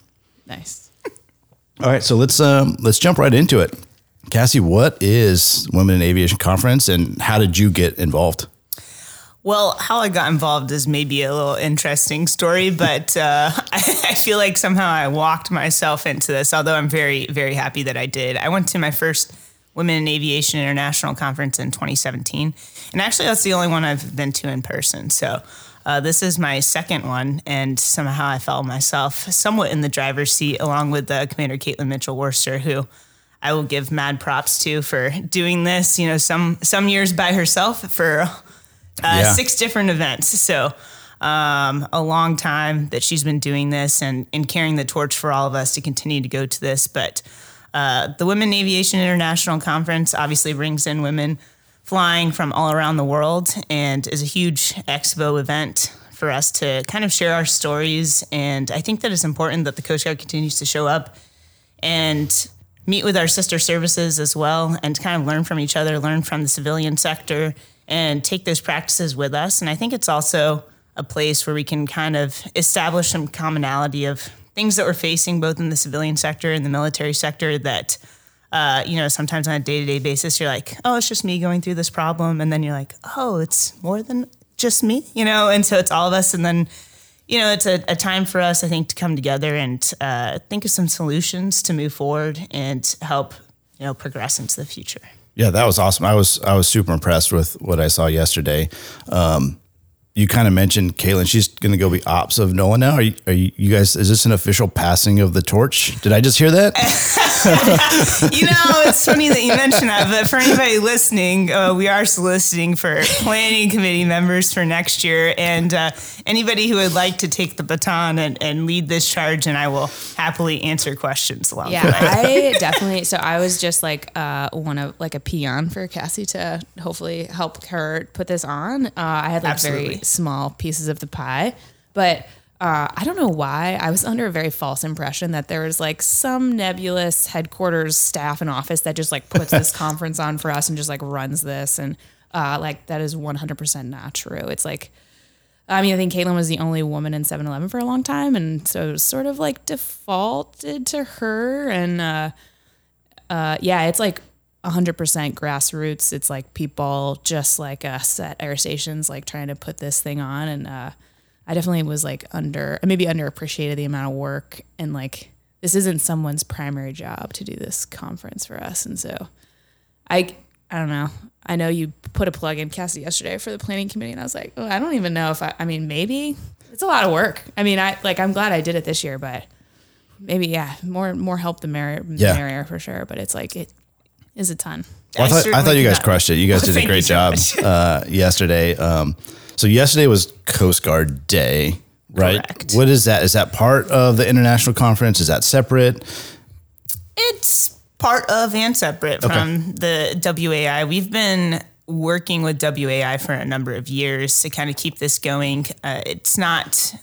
Nice.
All right, so let's um, let's jump right into it. Cassie, what is Women in Aviation Conference and how did you get involved?
Well, how I got involved is maybe a little interesting story, but uh, I, I feel like somehow I walked myself into this, although I'm very, very happy that I did. I went to my first Women in Aviation International Conference in 2017. And actually, that's the only one I've been to in person. So uh, this is my second one. And somehow I felt myself somewhat in the driver's seat, along with uh, Commander Caitlin Mitchell Worcester, who I will give mad props to for doing this. You know, some some years by herself for uh,
Yeah.
six different events. So um, a long time that she's been doing this and, and carrying the torch for all of us to continue to go to this. But uh, the Women in Aviation International Conference obviously brings in women flying from all around the world and is a huge expo event for us to kind of share our stories. And I think that it's important that the Coast Guard continues to show up and meet with our sister services as well and kind of learn from each other, learn from the civilian sector, and take those practices with us. And I think it's also a place where we can kind of establish some commonality of things that we're facing both in the civilian sector and the military sector that uh, you know, sometimes on a day to day basis, you're like, oh, it's just me going through this problem. And then you're like, oh, it's more than just me, you know? And so it's all of us. And then, you know, it's a, a time for us, I think, to come together and uh, think of some solutions to move forward and help, you know, progress into the future.
Yeah, that was awesome. I was I was super impressed with what I saw yesterday. Um, you kind of mentioned Caitlin. She's going to go be ops of NOAA now. Are you, are you, you guys? Is this an official passing of the torch? Did I just hear that?
you know, it's funny that you mention that, but for anybody listening, uh, we are soliciting for planning committee members for next year. And uh, anybody who would like to take the baton and, and lead this charge, and I will happily answer questions along
Yeah,
the way.
I definitely. So I was just like uh, one of like a peon for Cassie to hopefully help her put this on. Uh, I had like very
Absolutely.
Small pieces of the pie, but uh, I don't know why I was under a very false impression that there was like some nebulous headquarters staff and office that just like puts this conference on for us and just like runs this and uh, like that is 100% not true. It's like I mean, I think Caitlin was the only woman in 7 Eleven for a long time. And so it was sort of like defaulted to her. And uh, uh, yeah, it's like 100% grassroots. It's like people just like us at air stations, like trying to put this thing on. And uh, I definitely was like under, maybe underappreciated the amount of work. And like, this isn't someone's primary job to do this conference for us. And so I, I don't know. I know you put a plug in Cassie yesterday for the planning committee, and I was like, oh, I don't even know if I. I mean, maybe it's a lot of work. I mean, I like I'm glad I did it this year, but maybe yeah, more more help the merrier, the
Yeah.
merrier for sure. But it's like it is a ton.
Well, I, thought, I thought you guys
cannot-
crushed it. You guys
Well,
did a great
so
job uh, yesterday. Um, so yesterday was Coast Guard Day, right?
Correct.
What is that? Is that part of the international conference? Is that separate?
It's part of and separate
Okay.
from the WAI. We've been working with WAI for a number of years to kind of keep this going. Uh, it's not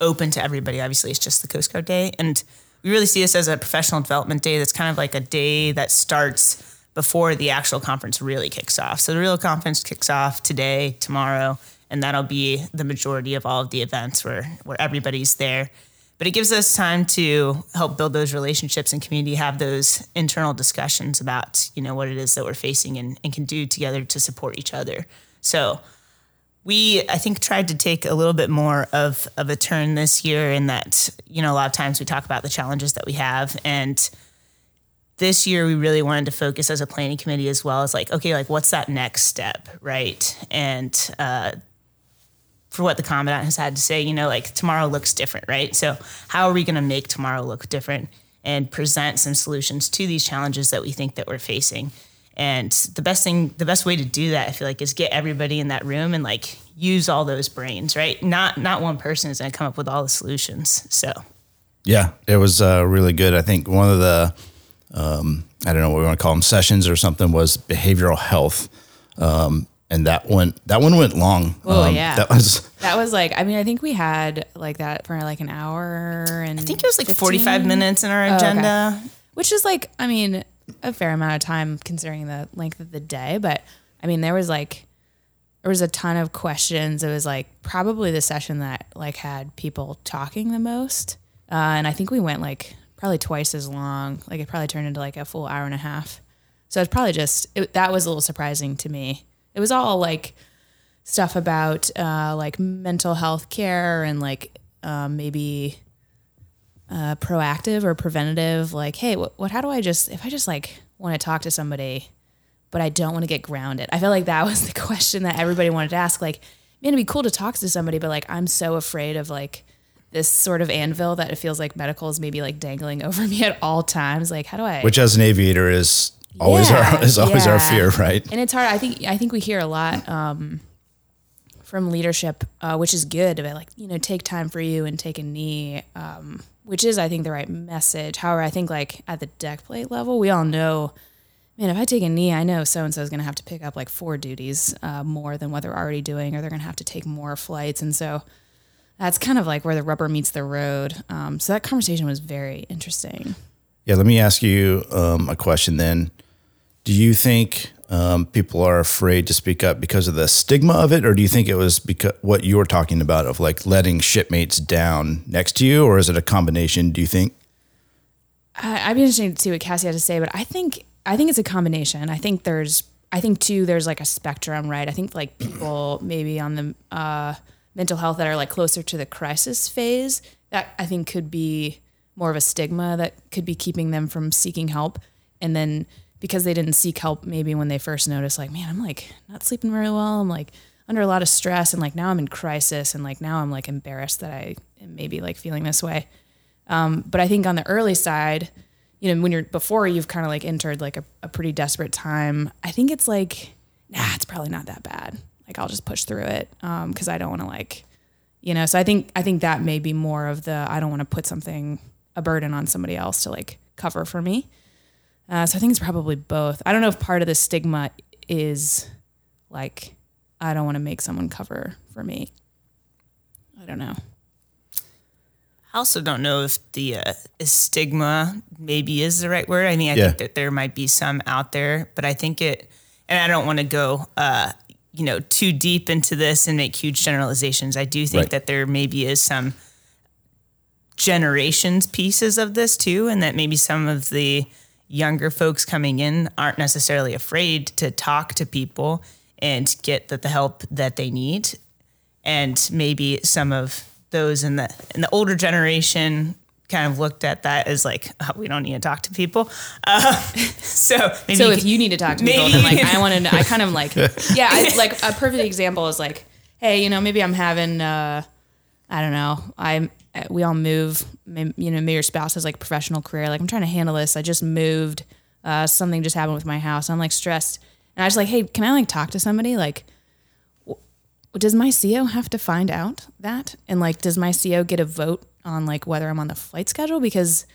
open to everybody. Obviously, it's just the Coast Guard Day. And we really see this as a professional development day that's kind of like a day that starts before the actual conference really kicks off. So the real conference kicks off today, tomorrow, and that'll be the majority of all of the events where, where everybody's there. But it gives us time to help build those relationships and community, have those internal discussions about, you know, what it is that we're facing and, and can do together to support each other. So we I think tried to take a little bit more of of a turn this year in that you know a lot of times we talk about the challenges that we have and this year we really wanted to focus as a planning committee as well as like okay like what's that next step right? And uh, for what the commandant has had to say you know like tomorrow looks different right? So how are we going to make tomorrow look different and present some solutions to these challenges that we think that we're facing? And the best thing the best way to do that i feel like is get everybody in that room and like use all those brains right? Not not one person is going to come up with all the solutions so.
Yeah, it was uh, really good. I think one of the, um, I don't know what we want to call them, sessions or something was behavioral health. Um, and that went that one went long.
Oh, yeah.
that was
That was like, I mean, I think we had like that for like an hour and
I think it was like 45 minutes in our
okay.
agenda.
which is like, I mean, a fair amount of time considering the length of the day. But I mean, there was like, there was a ton of questions. It was like probably the session that like had people talking the most. Uh, and I think we went like probably twice as long. Like it probably turned into like a full hour and a half. So it's probably just, it, that was a little surprising to me. It was all like stuff about uh, like mental health care and like um, maybe uh, proactive or preventative. Like, hey, what, what? How do I just if I just like want to talk to somebody, but I don't want to get grounded? I feel like that was the question that everybody wanted to ask. Like, man, it'd be cool to talk to somebody, but like I'm so afraid of like this sort of anvil that it feels like medical is maybe like dangling over me at all times. Like, how do I?
which as an aviator is always
Yeah,
our is always our fear, right?
and it's hard. I think I think we hear a lot um, from leadership, uh, which is good. About like you know, take time for you and take a knee, um, which is I think the right message. However, I think like at the deck plate level, we all know, man, if I take a knee, I know so and so is going to have to pick up like four duties uh, more than what they're already doing, or they're going to have to take more flights, and so. That's kind of like where the rubber meets the road. Um, so that conversation was very interesting.
Yeah, let me ask you um, a question then. Do you think um, people are afraid to speak up because of the stigma of it, or do you think it was because what you were talking about of like letting shipmates down next to you, or is it a combination? Do you think?
I, I'd be interested to see what Cassie had to say, but I think I think it's a combination. I think there's I think too there's like a spectrum, right? I think like people maybe on the uh, mental health that are like closer to the crisis phase that I think could be more of a stigma that could be keeping them from seeking help, and then because they didn't seek help maybe when they first noticed like man i'm like not sleeping very well. I'm like under a lot of stress. And like now i'm in crisis. And like now i'm like embarrassed that i am maybe like feeling this way. Um, but I think on the early side, you know, when you're before you've kind of like entered like a, a pretty desperate time, I think it's like, nah, it's probably not that bad. Like I'll just push through it because I don't want to like, you know. So I think I think that may be more of the I don't want to put something a burden on somebody else to like cover for me. Uh, so I think it's probably both. I don't know if part of the stigma is like I don't want to make someone cover for me. I don't know.
I also don't know if the uh, stigma maybe is the right word. I mean, I
Yeah.
think that there might be some out there, but I think it, and I don't want to go, uh, you know, too deep into this and make huge generalizations. I do think
Right.
that there maybe is some generations pieces of this too, and that maybe some of the younger folks coming in aren't necessarily afraid to talk to people and get the, the help that they need and maybe some of those in the in the older generation kind of looked at that as like oh, we don't need to talk to people. Uh, so maybe
so
you
if
can-
you need to talk to people, then like I want to, I kind of like, yeah, I, like a perfect example is like, hey, you know, maybe I'm having, uh, I don't know, I'm, we all move, may- you know, maybe your spouse has like professional career, like I'm trying to handle this. I just moved, uh, something just happened with my house. I'm like stressed, and I was like, hey, can I like talk to somebody? Like, does my CO have to find out that, and like, does my CO get a vote on like whether I'm on the flight schedule? Because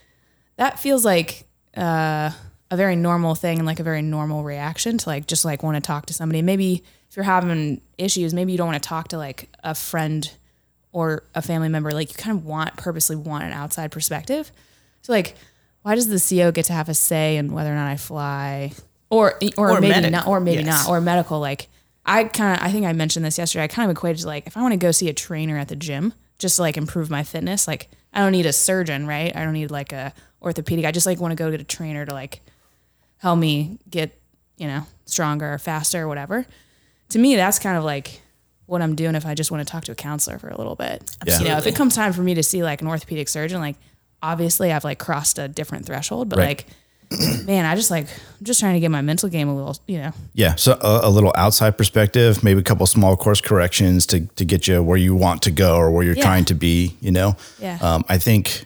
that feels like uh, a very normal thing and like a very normal reaction to like just like want to talk to somebody. Maybe if you're having issues, maybe you don't want to talk to like a friend or a family member. Like you kind of want purposely want an outside perspective. So like, why does the CEO get to have a say in whether or not I fly, or or,
Or
maybe
medic-
not, or maybe
yes.
not, or medical? Like I kind of I think I mentioned this yesterday. I kind of equated to like if I want to go see a trainer at the gym just to like improve my fitness, like I don't need a surgeon, right? I don't need like a orthopedic. I just like want to go get a trainer to like help me get, you know, stronger or faster or whatever. To me, that's kind of like what I'm doing if I just want to talk to a counselor for a little bit.
Yeah.
You know, if it comes time for me to see like an orthopedic surgeon, like obviously I've like crossed a different threshold, but
Right.
like, man, I just like, I'm just trying to get my mental game a little, you know,
Yeah, so a, a little outside perspective, maybe a couple small course corrections to to get you where you want to go or where you're
Yeah.
trying to be. You know,
Yeah.
Um, I think,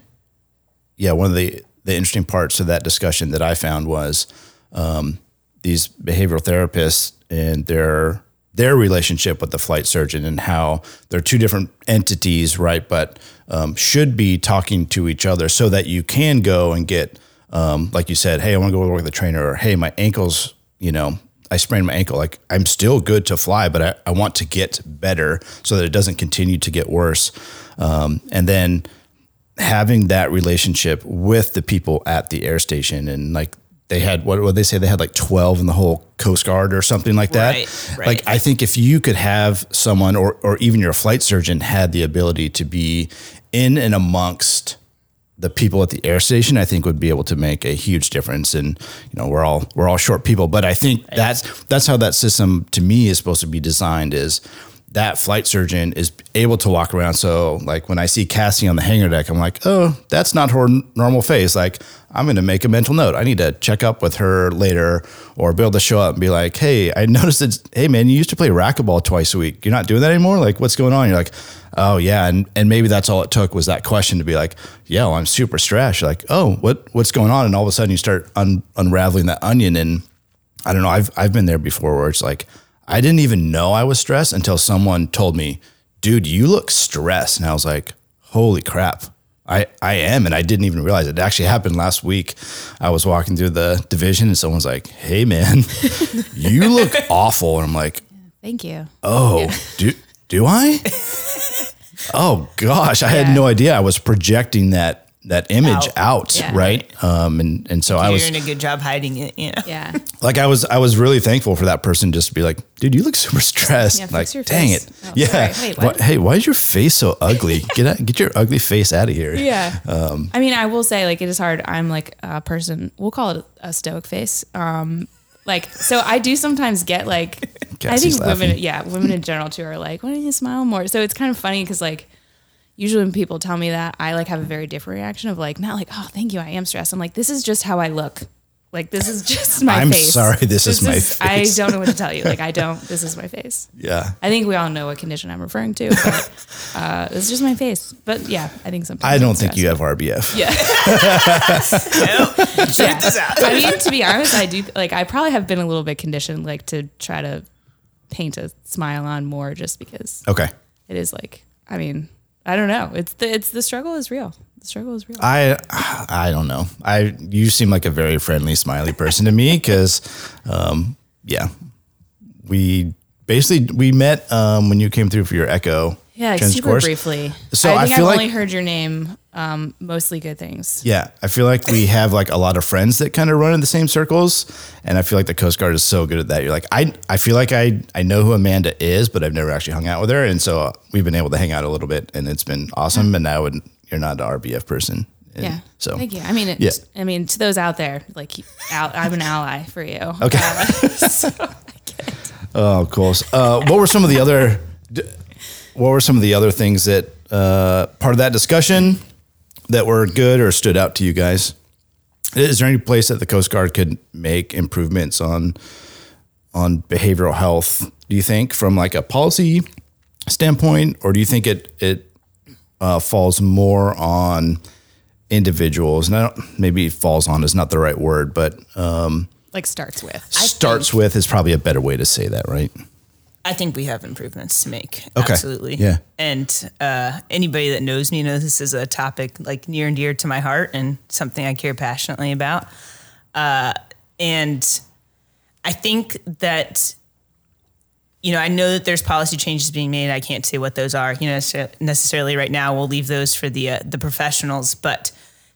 yeah, one of the the interesting parts of that discussion that I found was um, these behavioral therapists and their their relationship with the flight surgeon and how they're two different entities, right? But um, should be talking to each other so that you can go and get, um, like you said, hey, I want to go work with a trainer, or hey, my ankles, you know, I sprained my ankle. Like I'm still good to fly, but I, I want to get better so that it doesn't continue to get worse. Um, and then having that relationship with the people at the air station and like they had what would they say they had like 12 in the whole coast guard or something like that
Right, right.
like i think if you could have someone or, or even your flight surgeon had the ability to be in and amongst the people at the air station i think would be able to make a huge difference. And you know we're all we're all short people. But i think that's that's how that system to me is supposed to be designed is that flight surgeon is able to walk around. So like when i see cassie on the hangar deck i'm like oh that's not her normal face. Like i'm going to make a mental note. I need to check up with her later or be able to show up and be like hey i noticed that hey man you used to play racquetball twice a week. You're not doing that anymore? Like what's going on? You're like oh yeah and and maybe that's all it took was that question to be like yeah well, i'm super stressed you're like oh what what's going on and all of a sudden you start un- unraveling that onion and i don't know i've i've been there before where it's like i didn't even know i was stressed until someone told me dude you look stressed and i was like holy crap I, I am, and I didn't even realize it. it actually happened last week. I was walking through the division, and someone's like, "Hey, man, you look awful." And I'm like,
Thank you.
Oh, do do I? oh gosh, I
Yeah.
had no idea I was projecting that that image
Out.
out,
Yeah.
right? Um, and and so I
You're
was
doing a good job hiding it. You know?
Yeah.
like, I was I was really thankful for that person just to be like, dude, you look super stressed.
Yeah, fix
like,
your
dang
face.
it,
Oh,
yeah.
Wait,
Why-
what?
hey, why is your face so ugly? Get out, get your ugly face out of here.
Yeah.
Um,
I mean, I will say, like, it is hard. I'm like a person, we'll call it a stoic face. Um, like, so I do sometimes get like, I
Cassie's
think women,
laughing.
yeah, women in general too are like, why don't you smile more? So it's kind of funny because, like, usually when people tell me that, I like have a very different reaction of like, not like, oh, thank you, I am stressed. I'm like, this is just how I look. Like, this is just my
I'm
face.
sorry, this is my face.
I don't know what to tell you. Like, I don't, this is my face.
Yeah.
I think we all know what condition I'm referring to, but uh, it's just my face. But yeah, I think sometimes
I don't think you have RBF.
Yeah.
Truth is out.
I mean, to be honest, I do like I probably have been a little bit conditioned like to try to paint a smile on more just because
Okay.
it is like I mean, I don't know. It's the it's the struggle is real. The struggle is real.
I I don't know. I you seem like a very friendly, smiley person to me because, um, yeah, we basically we met um, when you came through for your echo.
yeah, super
course.
briefly.
So
I
I
think
feel
have
like-
only heard your name, um, mostly good things.
Yeah, I feel like we have like a lot of friends that kind of run in the same circles, and I feel like the Coast Guard is so good at that. You're like, I I feel like I I know who Amanda is, but I've never actually hung out with her, and so we've been able to hang out a little bit, and it's been awesome. And now you're not an RBF person, and
Yeah.
So
thank you. I mean, it's,
Yeah.
I mean, to those out there, like, al- I'm an ally for you.
Okay. Oh, cool. Uh, what were some of the other? What were some of the other things that uh, part of that discussion that were good or stood out to you guys? Is there any place that the Coast Guard could make improvements on on behavioral health? Do you think from like a policy standpoint, or do you think it it uh, falls more on individuals? And I don't, maybe falls on is not the right word, but um,
Like starts with.
starts with is probably a better way to say that, right?
I think we have improvements to make.
Okay.
Absolutely.
Yeah.
And uh, anybody that knows me knows this is a topic like near and dear to my heart and something I care passionately about. Uh, and I think that, you know, I know that there's policy changes being made. I can't say what those are, you know, necessarily right now. We'll leave those for the uh, the professionals, but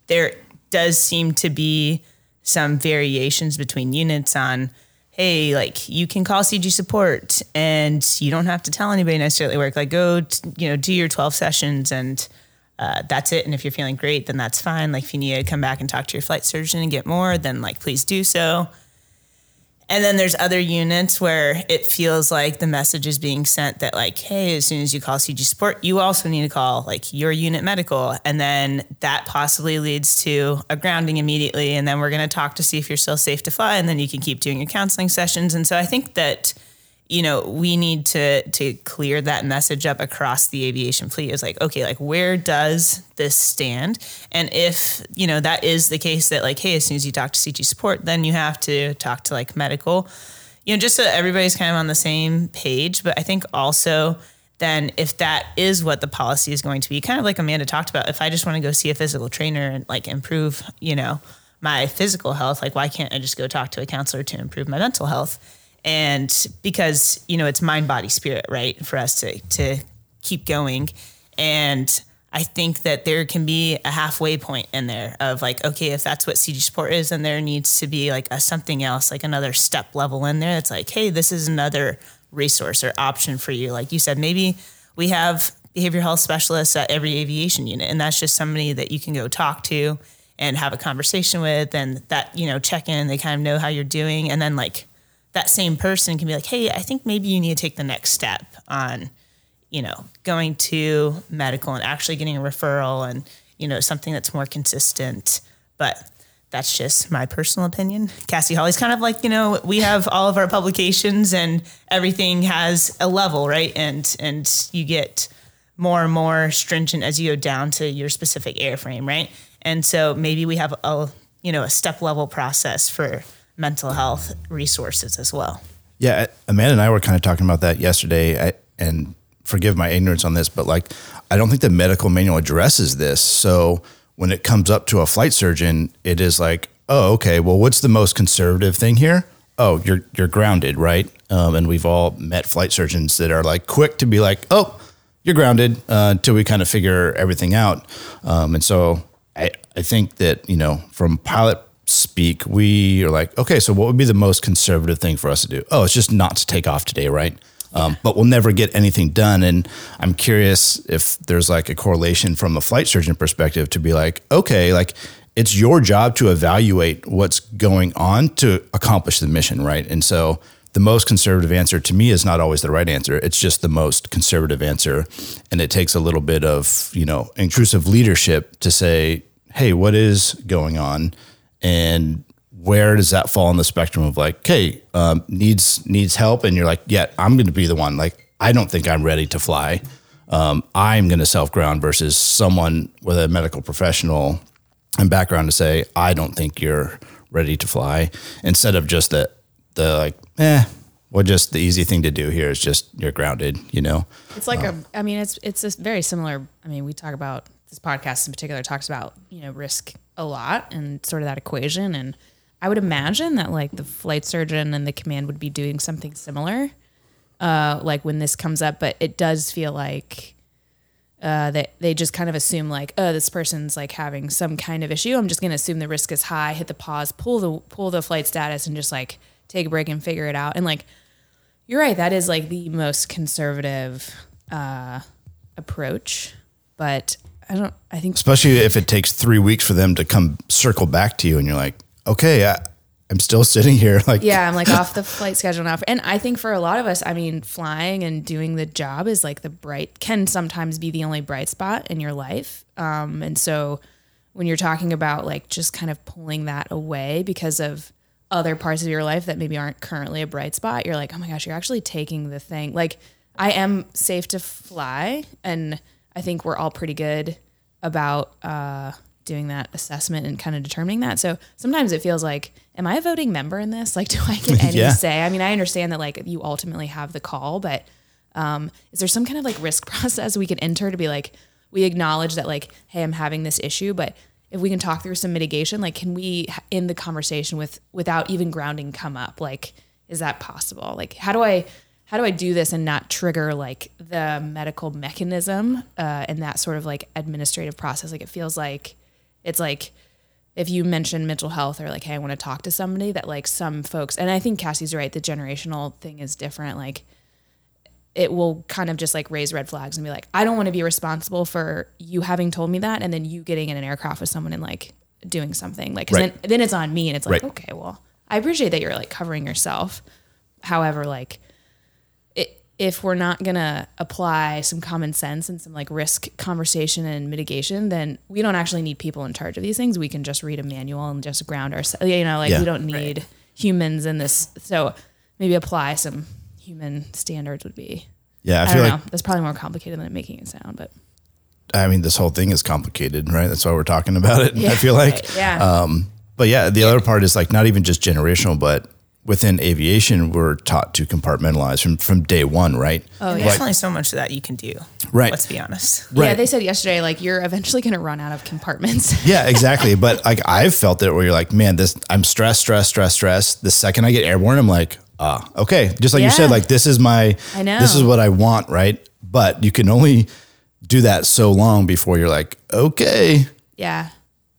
there does seem to be some variations between units on hey like you can call cg support and you don't have to tell anybody necessarily work like go t- you know do your 12 sessions and uh, that's it and if you're feeling great then that's fine like if you need to come back and talk to your flight surgeon and get more then like please do so and then there's other units where it feels like the message is being sent that like, hey, as soon as you call CG support, you also need to call like your unit medical. And then that possibly leads to a grounding immediately. And then we're gonna talk to see if you're still safe to fly. And then you can keep doing your counseling sessions. And so I think that you know, we need to to clear that message up across the aviation fleet. It's like, okay, like where does this stand? And if, you know, that is the case that like, hey, as soon as you talk to CG support, then you have to talk to like medical, you know, just so everybody's kind of on the same page. But I think also then if that is what the policy is going to be, kind of like Amanda talked about, if I just want to go see a physical trainer and like improve, you know, my physical health, like why can't I just go talk to a counselor to improve my mental health? And because you know it's mind body spirit right for us to to keep going and I think that there can be a halfway point in there of like, okay, if that's what CG support is, then there needs to be like a something else, like another step level in there. It's like, hey, this is another resource or option for you. Like you said, maybe we have behavioral health specialists at every aviation unit, and that's just somebody that you can go talk to and have a conversation with, and that you know check in. They kind of know how you're doing, and then like that same person can be like, hey, I think maybe you need to take the next step on you know, going to medical and actually getting a referral and, you know, something that's more consistent. But that's just my personal opinion. Cassie Hawley's kind of like, you know, we have all of our publications and everything has a level, right? And and you get more and more stringent as you go down to your specific airframe, right? And so maybe we have a you know a step level process for mental health resources as well.
Yeah, Amanda and I were kind of talking about that yesterday, I, and forgive my ignorance on this, but like I don't think the medical manual addresses this. So when it comes up to a flight surgeon, it is like, oh, okay, well, what's the most conservative thing here? Oh, you're you're grounded, right? Um, and we've all met flight surgeons that are like quick to be like, oh, you're grounded uh, until we kind of figure everything out. Um, and so I I think that you know from pilot speak, we are like, okay, so what would be the most conservative thing for us to do? Oh, it's just not to take off today, right? Um, but we'll never get anything done. And I'm curious if there's like a correlation from a flight surgeon perspective to be like, okay, like it's your job to evaluate what's going on to accomplish the mission, right? And so the most conservative answer to me is not always the right answer. It's just the most conservative answer. And it takes a little bit of, you know, intrusive leadership to say, hey, what is going on? And where does that fall on the spectrum of like, okay, um, needs needs help, and you're like, yeah, I'm going to be the one. Like, I don't think I'm ready to fly. Um, I'm going to self ground versus someone with a medical professional and background to say, I don't think you're ready to fly. Instead of just the the like, eh, well, just the easy thing to do here is just you're grounded. You know,
it's like um, a. I mean, it's it's a very similar. I mean, we talk about this podcast in particular talks about you know risk a lot and sort of that equation and I would imagine that like the flight surgeon and the command would be doing something similar, uh, like when this comes up. But it does feel like uh, that they just kind of assume like, oh, this person's like having some kind of issue. I'm just going to assume the risk is high. Hit the pause, pull the pull the flight status, and just like take a break and figure it out. And like, you're right. That is like the most conservative uh, approach. But I don't. I think
especially if it takes three weeks for them to come circle back to you, and you're like, okay, I, I'm still sitting here. Like,
yeah, I'm like off the flight schedule now. And I think for a lot of us, I mean, flying and doing the job is like the bright, can sometimes be the only bright spot in your life. Um, and so when you're talking about like just kind of pulling that away because of other parts of your life that maybe aren't currently a bright spot, you're like, oh my gosh, you're actually taking the thing. Like, I am safe to fly. And I think we're all pretty good about, uh, doing that assessment and kind of determining that. So sometimes it feels like, am I a voting member in this? Like, do I get any yeah. say? I mean, I understand that like you ultimately have the call, but um, is there some kind of like risk process we can enter to be like, we acknowledge that like, hey, I'm having this issue, but if we can talk through some mitigation, like, can we in the conversation with without even grounding come up? Like, is that possible? Like, how do I how do I do this and not trigger like the medical mechanism uh, and that sort of like administrative process? Like, it feels like it's like if you mention mental health or like, hey, I want to talk to somebody, that like some folks, and I think Cassie's right, the generational thing is different. Like, it will kind of just like raise red flags and be like, I don't want to be responsible for you having told me that, and then you getting in an aircraft with someone and like doing something. Like, cause right. then, then it's on me, and it's like, right. okay, well, I appreciate that you're like covering yourself. However, like, if we're not going to apply some common sense and some like risk conversation and mitigation, then we don't actually need people in charge of these things. We can just read a manual and just ground ourselves. You know, like yeah. we don't need right. humans in this. So maybe apply some human standards would be.
Yeah,
I,
I feel like
know. that's probably more complicated than making it sound, but.
I mean, this whole thing is complicated, right? That's why we're talking about it. Yeah, I feel like,
right. yeah.
Um, but yeah, the other part is like not even just generational, but within aviation, we're taught to compartmentalize from, from day one, right?
Oh, yeah. There's only so much that you can do.
Right.
Let's be honest.
Right. Yeah, they said yesterday, like you're eventually going to run out of compartments.
yeah, exactly. But like I've felt it where you're like, man, this I'm stressed, stressed, stressed, stressed. The second I get airborne, I'm like, ah, okay, just like you said, like this is my,
I know.
this is what I want, right? But you can only do that so long before you're like, okay,
Yeah.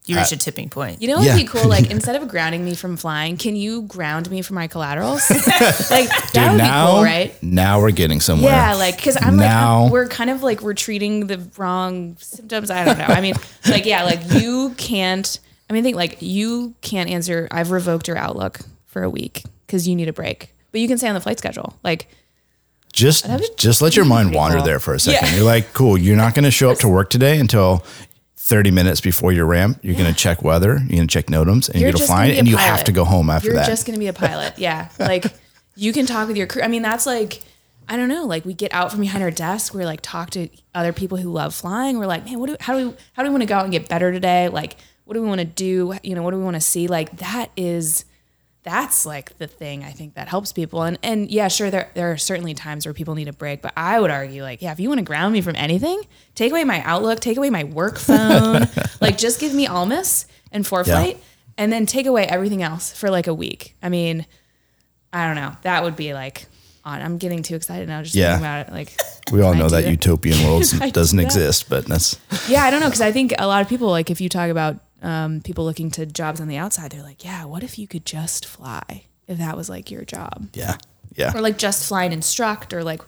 You reach a tipping point.
You know what would
Yeah.
be cool? Like instead of grounding me from flying, can you ground me for my collaterals? like that
Dude,
would
now,
be cool, right?
now we're getting somewhere.
Yeah, like because I'm
Now-
like we're kind of like we're treating the wrong symptoms. I don't know. I mean, like yeah, like you can't. I mean, think like you can't answer. I've revoked your Outlook for a week because you need a break, but you can stay on the flight schedule. Like
just just let your mind wander there for a second.
Yeah.
You're like, cool, you're not going to show up to work today until 30 minutes before your ramp. You're going to check weather, you're going to check NOTAMs, and you're, going to fly,
gonna
and you have to go home after
you're
that.
just gonna be a pilot. Yeah, like you can talk with your crew. I mean, that's like. I don't know. Like we get out from behind our desk, we're like talk to other people who love flying. We're like, man, what do how do we how do we want to go out and get better today? Like, what do we want to do? You know, what do we want to see? Like that is that's like the thing I think that helps people. And and yeah, sure, there there are certainly times where people need a break, but I would argue like, yeah, if you want to ground me from anything, take away my Outlook, take away my work phone, like just give me ALMIS and ForeFlight, and then take away everything else for like a week. I mean, I don't know. That would be like on. I'm getting too excited now just
Yeah.
thinking about it. Like
we all know that
that.
utopian world doesn't
that.
exist, but that's
yeah, I don't know because I think a lot of people like if you talk about um, people looking to jobs on the outside, they're like, yeah, what if you could just fly? If that was like your job,
yeah, yeah.
or like just fly and instruct, or like,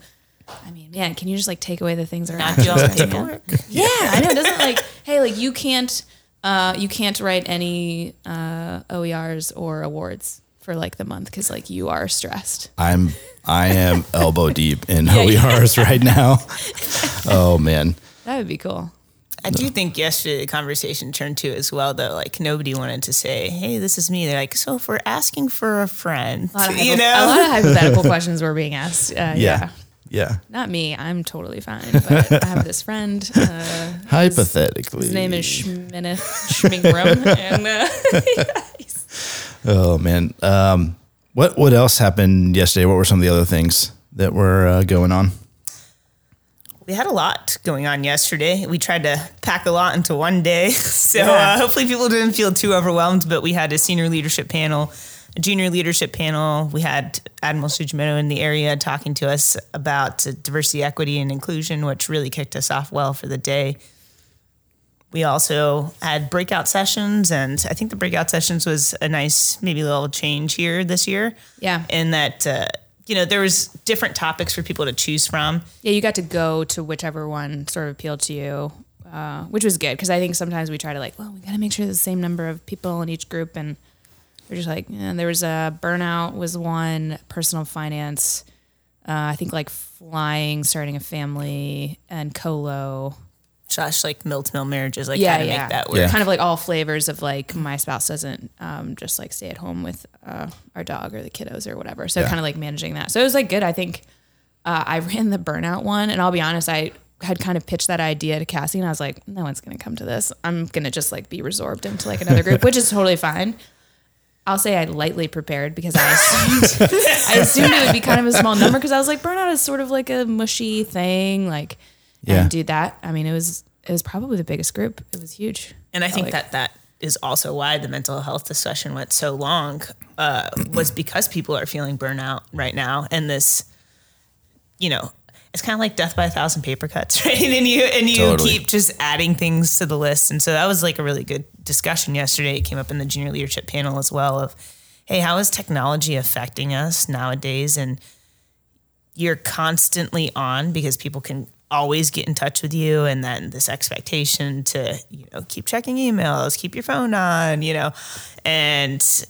I mean, man, can you just like take away the things that are
Not
actually
do all the
stressing you
paperwork.
Yeah, I know. It doesn't like, hey, like you can't, uh, you can't write any uh, OERs or awards for like the month because like you are stressed.
I'm I am elbow deep in
Yeah, yeah.
OERs right now. Oh man.
That would be cool.
I do think yesterday the conversation turned to as well though. Like nobody wanted to say, "Hey, this is me." They're like, "So if we're asking for a friend,
A lot
you
hypo-
know,
a lot of hypothetical questions were being asked. Uh, yeah.
Yeah. Yeah.
Not me. I'm totally fine. But I have this friend. Uh,
Hypothetically.
his name is Schmineth Schminkrum. and uh,
Oh man. Um what what else happened yesterday? What were some of the other things that were uh, going on?
We had a lot going on yesterday. We tried to pack a lot into one day, so
Yeah.
uh, hopefully people didn't feel too overwhelmed. But we had a senior leadership panel, a junior leadership panel. We had Admiral Sujimoto in the area talking to us about diversity, equity, and inclusion, which really kicked us off well for the day. We also had breakout sessions, and I think the breakout sessions was a nice, maybe little change here this year.
Yeah.
in that uh, you know there was different topics for people to choose from.
yeah, you got to go to whichever one sort of appealed to you, uh, which was good because I think sometimes we try to like, well, we got to make sure there's the same number of people in each group, and we're just like, yeah, there was a burnout was one, personal finance, uh, I think like flying, starting a family, and colo.
Slash like mill to mill marriages, like
yeah,
how to
yeah.
make that work.
Yeah.
Kind of like all flavors of like my spouse doesn't um, just like stay at home with uh, our dog or the kiddos or whatever. So
Yeah.
kind of like managing that. So it was like good. I think uh, I ran the burnout one, and I'll be honest, I had kind of pitched that idea to Cassie, and I was like, no one's gonna come to this. I'm gonna just like be resorbed into like another group, which is totally fine. I'll say I lightly prepared because I assumed I assumed it would be kind of a small number because I was like burnout is sort of like a mushy thing, like
Yeah.
and do that. I mean, it was it was probably the biggest group. It was huge.
And I think
like-
that that is also why the mental health discussion went so long, uh, was because people are feeling burnout right now, and this, you know, it's kind of like death by a thousand paper cuts, right? And you and you
Totally.
keep just adding things to the list, and so that was like a really good discussion yesterday. It came up in the junior leadership panel as well of, hey, how is technology affecting us nowadays? And you're constantly on because people can always get in touch with you and then this expectation to you know keep checking emails keep your phone on you know and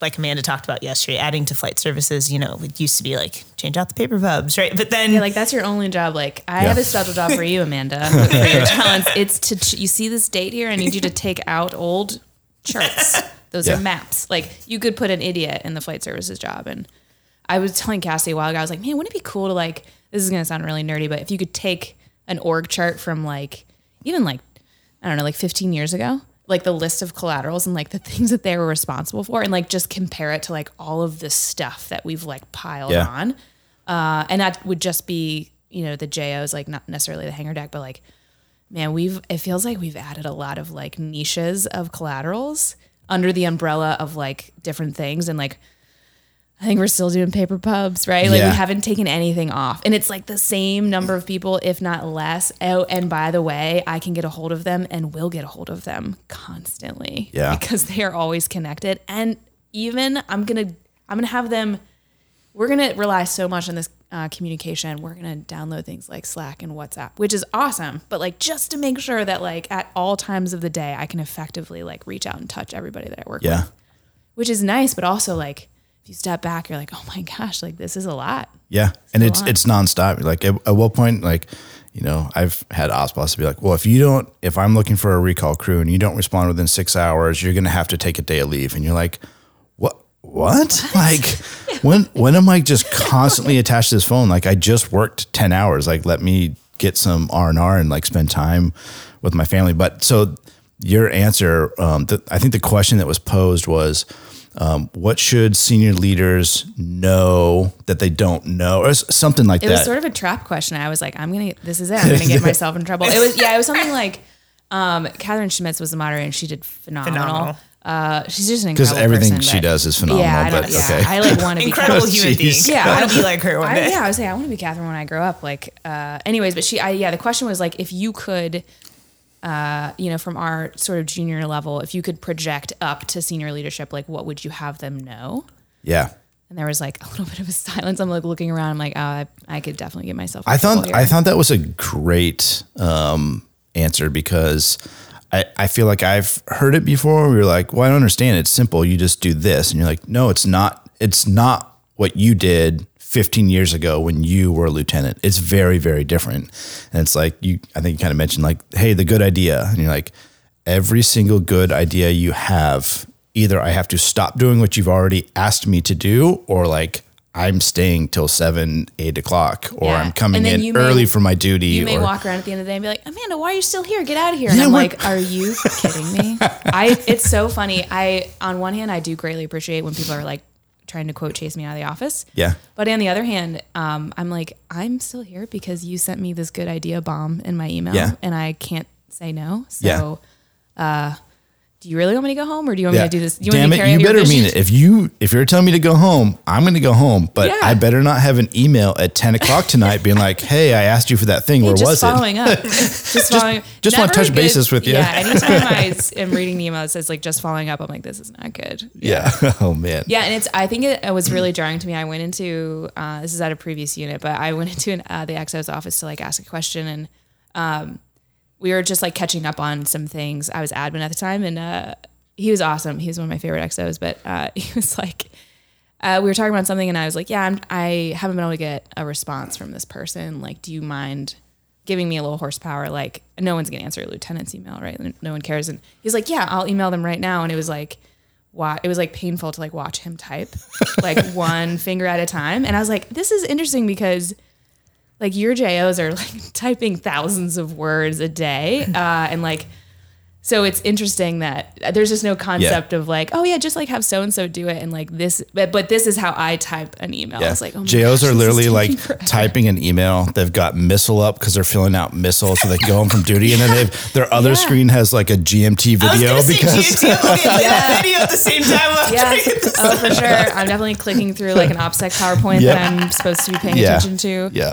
like amanda talked about yesterday adding to flight services you know it used to be like change out the paper pubs right but then
Yeah, like that's your only job. Like I
Yeah.
have a special job for you, Amanda, for your talents. It's to ch- you see this date here. I need you to take out old charts. Those
Yeah.
are maps. Like you could put an idiot in the flight services job. And I was telling Cassie a while ago, I was like, man, wouldn't it be cool to like? This is gonna sound really nerdy, but if you could take an org chart from like even like I don't know, like 15 years ago, like the list of collaterals and like the things that they were responsible for, and like just compare it to like all of the stuff that we've like piled
Yeah.
on. Uh, and that would just be, you know, the JOs, like not necessarily the hangar deck, but like, man, we've, it feels like we've added a lot of like niches of collaterals under the umbrella of like different things. And like, I think we're still doing paper pubs, right? Like
Yeah.
we haven't taken anything off. And it's like the same number of people, if not less. Oh, and by the way, I can get a hold of them and will get a hold of them constantly.
Yeah.
Because they are always connected. And even I'm gonna I'm gonna have them we're gonna rely so much on this uh, communication. We're gonna download things like Slack and WhatsApp, which is awesome. But like just to make sure that like at all times of the day I can effectively like reach out and touch everybody that I work with
Yeah.
which is nice, but also like if you step back, you're like, oh my gosh, like this is a lot.
Yeah, and it's
lot.
it's nonstop. Like at, at what point, like you know, I've had OSPOS to be like, well, if you don't, if I'm looking for a recall crew and you don't respond within six hours, you're gonna have to take a day of leave, and you're like, what? What? Like, when when am I just constantly attached to this phone? Like, I just worked ten hours. Like, let me get some R and R and like spend time with my family. But so your answer, um, the, I think the question that was posed was, um, what should senior leaders know that they don't know, or something like
It
that.
It was sort of a trap question. I was like, I'm gonna, this is it. I'm gonna get myself in trouble. It was, yeah, it was something like, um, Catherine Schmitz was the moderator and she did phenomenal.
Phenomenal.
Uh, she's just an
because everything
person,
she
but-
does is phenomenal.
Yeah, I
but
yeah,
okay,
I like want to be
Incredible
Catherine.
human being.
Yeah,
I
I
want to be like her one
I,
day.
yeah, I was saying I want to be Catherine when I grow up. Like, uh, anyways, but she, I, yeah, the question was like, if you could, uh, you know, from our sort of junior level, if you could project up to senior leadership, like, what would you have them know?
yeah.
And there was like a little bit of a silence. I'm like looking around. I'm like, oh, I, I could definitely get myself.
I thought
here.
I thought that was a great um, answer because I, I feel like I've heard it before. We were like, well, I don't understand. It's simple. You just do this, and you're like, no, it's not. It's not what you did 15 years ago when you were a lieutenant. It's very very different. And it's like you. I think you kind of mentioned like, hey, the good idea, and you're like, every single good idea you have, either I have to stop doing what you've already asked me to do, or like. I'm staying till seven, eight o'clock, or
Yeah.
I'm coming in
may-
early for my duty.
You may
or,
walk around at the end of the day and be like, Amanda, why are you still here? Get out of here. And
Yeah,
I'm
what-
like, are you kidding me? I it's so funny. I on one hand I do greatly appreciate when people are like trying to quote chase me out of the office.
Yeah.
But on the other hand, um, I'm like, I'm still here because you sent me this good idea bomb in my email
Yeah.
and I can't say no.
Yeah.
So uh do you really want me to go home or do you want
Yeah.
me to do this? Do you
Damn
want me to
it, you better
vision?
mean it. If you if you're telling me to go home, I'm going to go home. But
Yeah.
I better not have an email at 10 o'clock tonight being like, "Hey, I asked you for that thing. Where was
following
it?"
up. Just following. up.
just wanna touch
good-
bases with you.
Yeah. Anytime I am reading the email that says like just following up, I'm like, this is not good.
Yeah. oh man.
Yeah, and it's. I think it, it was really jarring to me. I went into uh, this is at a previous unit, but I went into an, uh, the XO's office to like ask a question, and um, we were just like catching up on some things. I was admin at the time, and uh, he was awesome. He was one of my favorite exos, but uh, he was like. Uh, we were talking about something, and I was like, "Yeah, I'm, I haven't been able to get a response from this person. Like, do you mind giving me a little horsepower? Like, no one's gonna answer a lieutenant's email, right? No one cares." And he's like, "Yeah, I'll email them right now." And it was like, wa it was like painful to like watch him type, like one finger at a time. And I was like, "This is interesting because." Like your JOs are like typing thousands of words a day, uh, and like so it's interesting that there's just no concept of like, oh yeah, just like have so and so do it, and like this, but, but this is how I type an email.
Yeah.
It's like, oh my
JOs
gosh,
are literally like
forever.
typing an email. They've got MISLE up because they're filling out MISLE so they go home from duty. And then they've, their other
Yeah.
screen has like a GMT video because
GMT, I'm looking at that video at the same time. I'm
Yeah, oh for sure. I'm definitely clicking through like an OPSEC PowerPoint
Yep.
that I'm supposed to be paying
Yeah.
attention to.
yeah.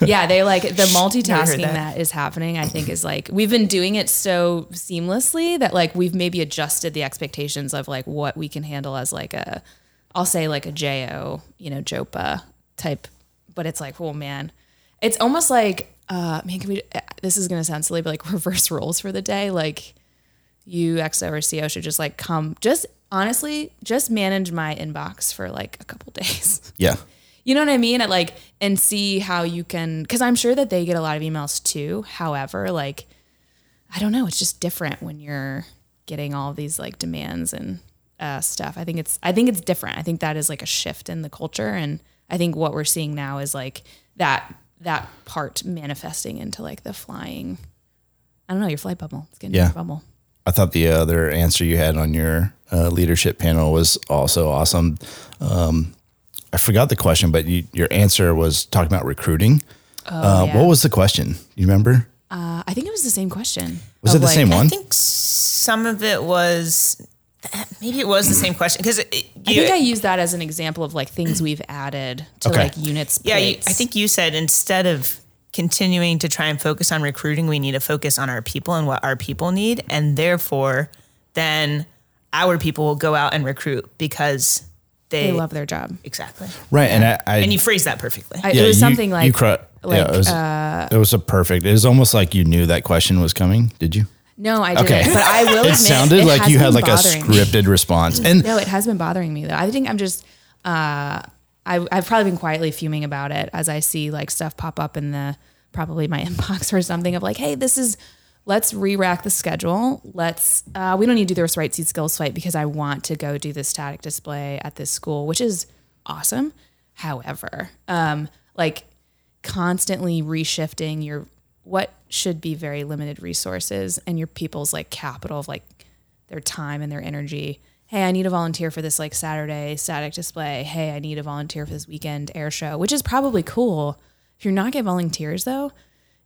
yeah, they like the multitasking
that.
that is happening. I think is like we've been doing it so seamlessly that like we've maybe adjusted the expectations of like what we can handle as like a, I'll say like a JO, you know, JOPA type, but it's like, oh man, it's almost like, uh, man, can we? This is gonna sound silly, but like reverse roles for the day, like you XO or CO should just like come, just honestly, just manage my inbox for like a couple days.
Yeah.
You know what I mean? At like and see how you can because I'm sure that they get a lot of emails too. However, like I don't know, it's just different when you're getting all these like demands and uh, stuff. I think it's I think it's different. I think that is like a shift in the culture, and I think what we're seeing now is like that that part manifesting into like the flying. I don't know your flight bubble. It's getting
Yeah.
your bubble.
I thought the other answer you had on your uh, leadership panel was also awesome. Um, I forgot the question, but you, your answer was talking about recruiting. uh,
Oh, yeah.
What was the question? You remember?
Uh, I think it was the same question.
Was it the
like,
same one?
I think some of it was maybe it was the same question because
I think I use that as an example of like things we've added to
Okay.
like units.
Yeah, you. I think you said instead of continuing to try and focus on recruiting, we need to focus on our people and what our people need. And therefore, then our people will go out and recruit because they,
they love their job.
Exactly.
Right. And I, I
And you phrased that perfectly.
I, it was
you-
something like
you cru-
like
yeah, it was,
uh,
it was a perfect. It was almost like you knew that question was coming. Did you?
no, I didn't.
Okay.
But I will admit
It sounded
it
like you had like a
bothering me.
scripted response. And
No, it has been bothering me though. I think I'm just uh I I've probably been quietly fuming about it as I see like stuff pop up in the probably my inbox or something of like, hey, this is let's re-rack the schedule. Let's uh we don't need to do this right seat skills fight because I want to go do this static display at this school, which is awesome. However, um like constantly reshifting your what should be very limited resources and your people's like capital of like their time and their energy. Hey, I need a volunteer for this like Saturday static display. Hey, I need a volunteer for this weekend air show, which is probably cool. If you're not getting volunteers though,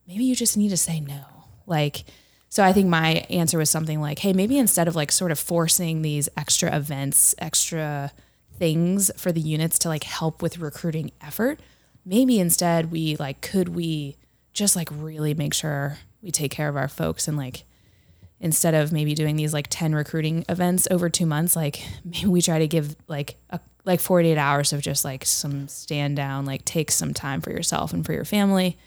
maybe you just need to say no. Like, so I think my answer was something like, hey, maybe instead of like sort of forcing these extra events, extra things for the units to like help with recruiting effort, maybe instead we like, could we just like really make sure we take care of our folks and like, instead of maybe doing these like 10 recruiting events over two months like maybe we try to give like a like 48 hours of just like some stand down like take some time for yourself and for your family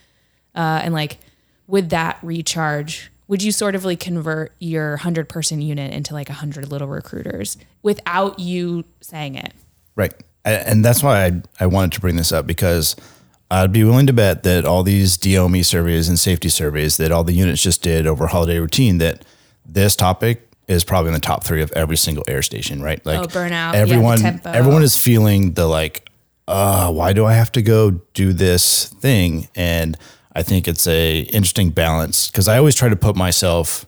uh, and like with that recharge would you sort of like convert your 100 person unit into like 100 little recruiters without you saying it
Right. And that's why I, I wanted to bring this up because I'd be willing to bet that all these DOME surveys and safety surveys that all the units just did over holiday routine, that this topic is probably in the top three of every single air station, right? Like
Oh, burnout. Yeah,
Everyone,
tempo.
everyone is feeling the like, uh, why do I have to go do this thing? And I think it's a interesting balance because I always try to put myself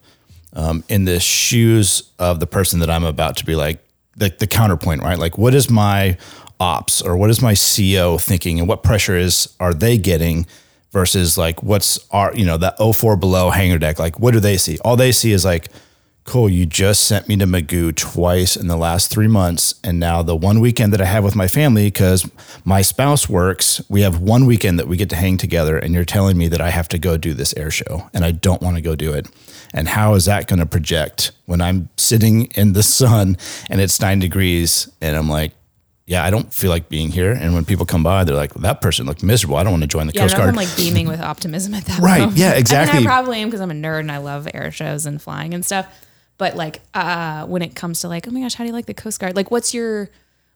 um, in the shoes of the person that I'm about to be like the, the counterpoint, right? Like, what is my ops or what is my CO thinking, and what pressure is are they getting versus like what's our you know that 04 below hangar deck? Like, what do they see? All they see is like, cool, you just sent me to Mugu twice in the last three months, and now the one weekend that I have with my family because my spouse works, we have one weekend that we get to hang together, and you're telling me that I have to go do this air show, and I don't want to go do it. And how is that going to project when I'm sitting in the sun and it's nine degrees and I'm like, yeah, I don't feel like being here. And when people come by, they're like, that person looked miserable. I don't want to join the
yeah
Coast Guard.
I'm like beaming with optimism at that
Right,
moment.
yeah,
I mean,
exactly.
I probably am because I'm a nerd and I love air shows and flying and stuff. But like uh, when it comes to like, oh my gosh, how do you like the Coast Guard? Like, what's your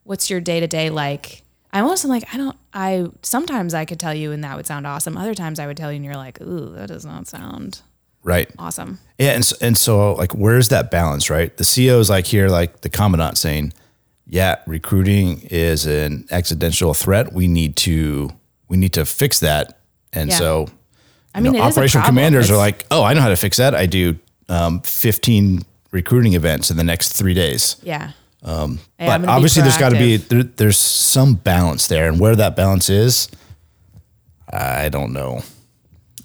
what's your day to day like? I almost am like I don't. I sometimes I could tell you and that would sound awesome. Other times I would tell you and you're like, ooh, that does not sound
right.
awesome.
Yeah, and so, and so like, where's that balance, right? The CEO is like here, like the commandant saying, "Yeah, recruiting is an existential threat. We need to we need to fix that." And
Yeah.
so,
I mean,
know,
it is a
operational commanders are like, "Oh, I know how to fix that. I do um, 15 recruiting events in the next three days."
yeah.
But
I'm
obviously, there's got to be there, there's some balance there, and where that balance is, I don't know.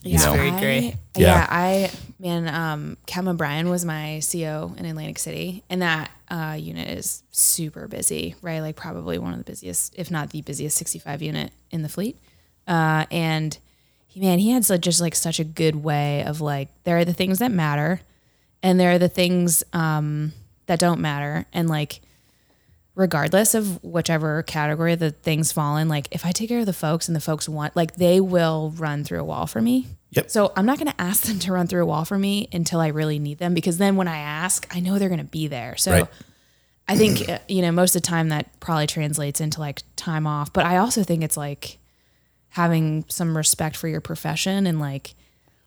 Yeah,
know?
Very
I-
great.
Yeah.
Yeah, I man, um, Cam O'Brien was my CO in Atlantic City, and that uh, unit is super busy, right? Like probably one of the busiest, if not the busiest, 65 unit in the fleet. Uh, and he, man, he had so, just like such a good way of like, there are the things that matter, and there are the things um, that don't matter, and like regardless of whichever category the things fall in, like if I take care of the folks and the folks want, like they will run through a wall for me.
Yep.
So I'm not going to ask them to run through a wall for me until I really need them because then when I ask, I know they're going to be there. So
Right.
I think, uh, you know, most of the time that probably translates into like time off. But I also think it's like having some respect for your profession and like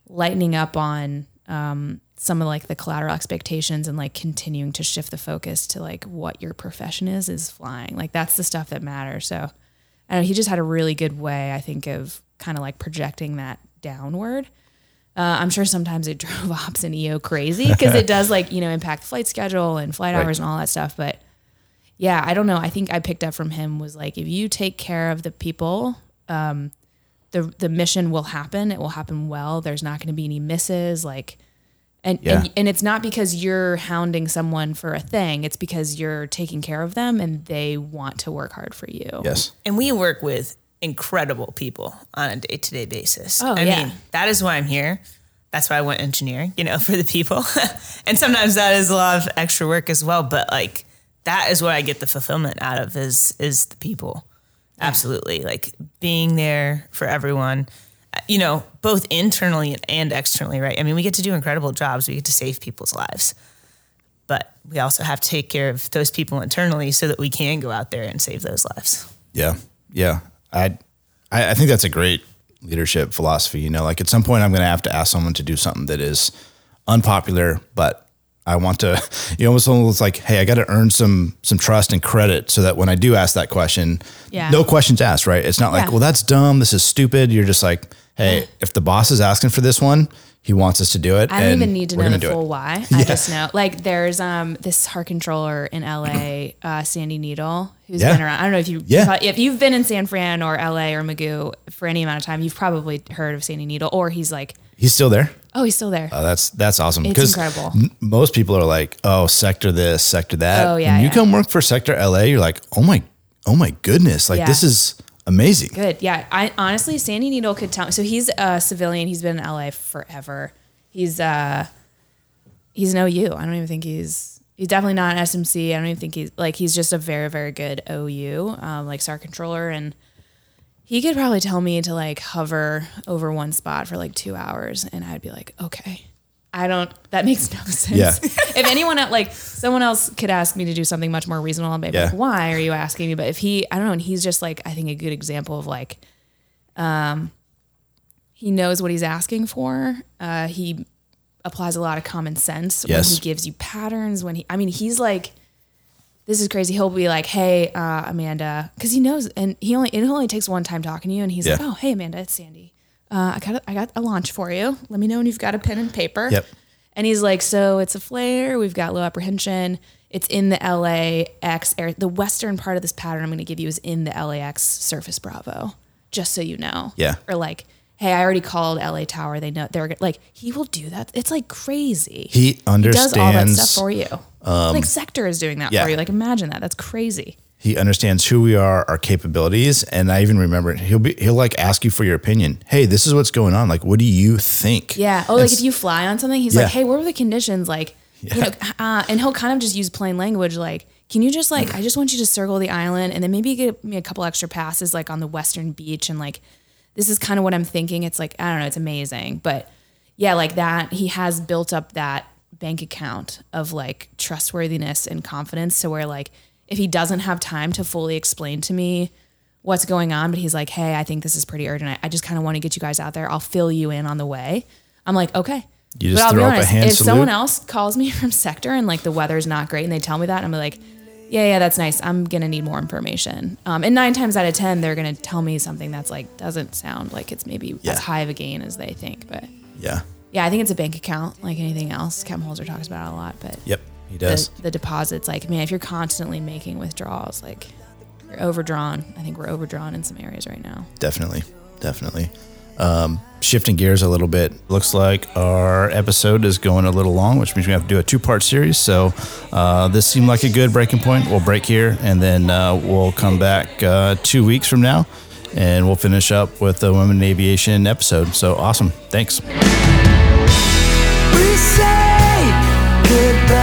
lightening up on um, some of like the collateral expectations and like continuing to shift the focus to like what your profession is is flying. Like that's the stuff that matters. So I know, he just had a really good way, I think, of kind of like projecting that downward. Uh, I'm sure sometimes it drove ops and EO crazy because it does like, you know, impact the flight schedule and flight
Right.
hours and all that stuff. But yeah, I don't know. I think I picked up from him was like, if you take care of the people, um, the, the mission will happen. It will happen well. There's not going to be any misses. Like, And,
Yeah.
and and it's not because you're hounding someone for a thing. It's because you're taking care of them and they want to work hard for you.
Yes.
And we work with incredible people on a day to day basis.
Oh,
I
yeah.
mean, that is why I'm here. That's why I went engineering, you know, for the people. and sometimes that is a lot of extra work as well. But like that is what I get the fulfillment out of is is the people. Absolutely. Like being there for everyone. You know, both internally and externally, right? I mean, we get to do incredible jobs. We get to save people's lives. But we also have to take care of those people internally so that we can go out there and save those lives.
Yeah, yeah. I, I I think that's a great leadership philosophy. You know, like at some point, I'm going to have to ask someone to do something that is unpopular, but I want to. You know, almost almost like, hey, I got to earn some some trust and credit so that when I do ask that question,
Yeah.
no questions asked. Right? It's not like,
Yeah.
well, that's dumb. This is stupid. You're just like, hey, if the boss is asking for this one, he wants us to do it.
I don't
and
even need to know the full why. I just know like there's um this heart controller in LA, uh, Sandy Needle, who's
Yeah.
been around. I don't know if you
Yeah.
if you've been in San Fran or LA or Mugu for any amount of time, you've probably heard of Sandy Needle, or he's like,
He's still there.
oh, he's still there.
Oh, that's that's awesome.
It's incredible.
m- most people are like, "Oh, sector this, sector that."
Oh, yeah,
When you
yeah.
come work for sector LA, you're like, "Oh my, oh my goodness! Like
Yeah.
this is amazing."
Good. Yeah. I honestly, Sandy Needle could tell. So he's a civilian. He's been in LA forever. He's uh, he's an OU. I don't even think he's he's definitely not an SMC. I don't even think he's like he's just a very very good OU, um, like SAR controller, and he could probably tell me to like hover over one spot for like two hours, and I'd be like, okay. I don't. That makes no sense.
Yeah.
if anyone like someone else could ask me to do something much more reasonable, I'd be
Yeah.
like, "Why are you asking me?" But if he, I don't know, and he's just like, I think a good example of like, um, he knows what he's asking for. Uh, he applies a lot of common sense when
Yes.
he gives you patterns. When he, I mean, he's like, this is crazy. He'll be like, "Hey, uh, Amanda," because he knows, and he only it only takes one time talking to you, and he's like, "Oh, hey, Amanda, it's Sandy. Uh, I got a, I got a launch for you. Let me know when you've got a pen and paper."
Yep.
And he's like, "So it's a flare. We've got low apprehension. It's in the LAX air. The western part of this pattern I'm going to give you is in the LAX Surface Bravo, just so you know."
Yeah.
Or like. Hey, I already called LA Tower. They know they're like he will do that. It's like crazy.
He
He does all that stuff for you. like Sector is doing that
yeah.
for you. Like imagine that. That's crazy.
He understands who we are, our capabilities, and I even remember he'll be he'll like ask you for your opinion. Hey, this is what's going on. Like, what do you think?
Yeah. Oh,
And
like if you fly on something, he's
Yeah.
like, "Hey, what were the conditions?" Like, you know, uh, and he'll kind of just use plain language, like, "Can you just like, I just want you to circle the island, and then maybe get me a couple extra passes, like on the western beach, and like, this is kind of what I'm thinking." It's like I don't know, it's amazing, but yeah, like that. He has built up that bank account of like trustworthiness and confidence to where like if he doesn't have time to fully explain to me what's going on, but he's like, hey, I think this is pretty urgent. I, I just kind of want to get you guys out there. I'll fill you in on the way. I'm like, okay.
You just
but I'll
throw
be
up a
honest,
hand
if someone else calls me from sector and like the weather's not great and they tell me that, I'm like, yeah, yeah, that's nice. I'm gonna need more information. Um, and nine times out of ten, they're gonna tell me something that's like doesn't sound like it's maybe
Yeah.
as high of a gain as they think. But
yeah,
yeah, I think it's a bank account like anything else. Kevin Holzer talks about it a lot, but
yep, he does.
the, the deposits, like man, if you're constantly making withdrawals, like you're overdrawn. I think we're overdrawn in some areas right now.
Definitely, definitely. Um, shifting gears a little bit, looks like our episode is going a little long, which means we have to do a two part series. So uh, this seemed like a good breaking point. We'll break here and then uh, we'll come back uh, two weeks from now and we'll finish up with the Women in Aviation episode. So awesome. Thanks.
We say goodbye.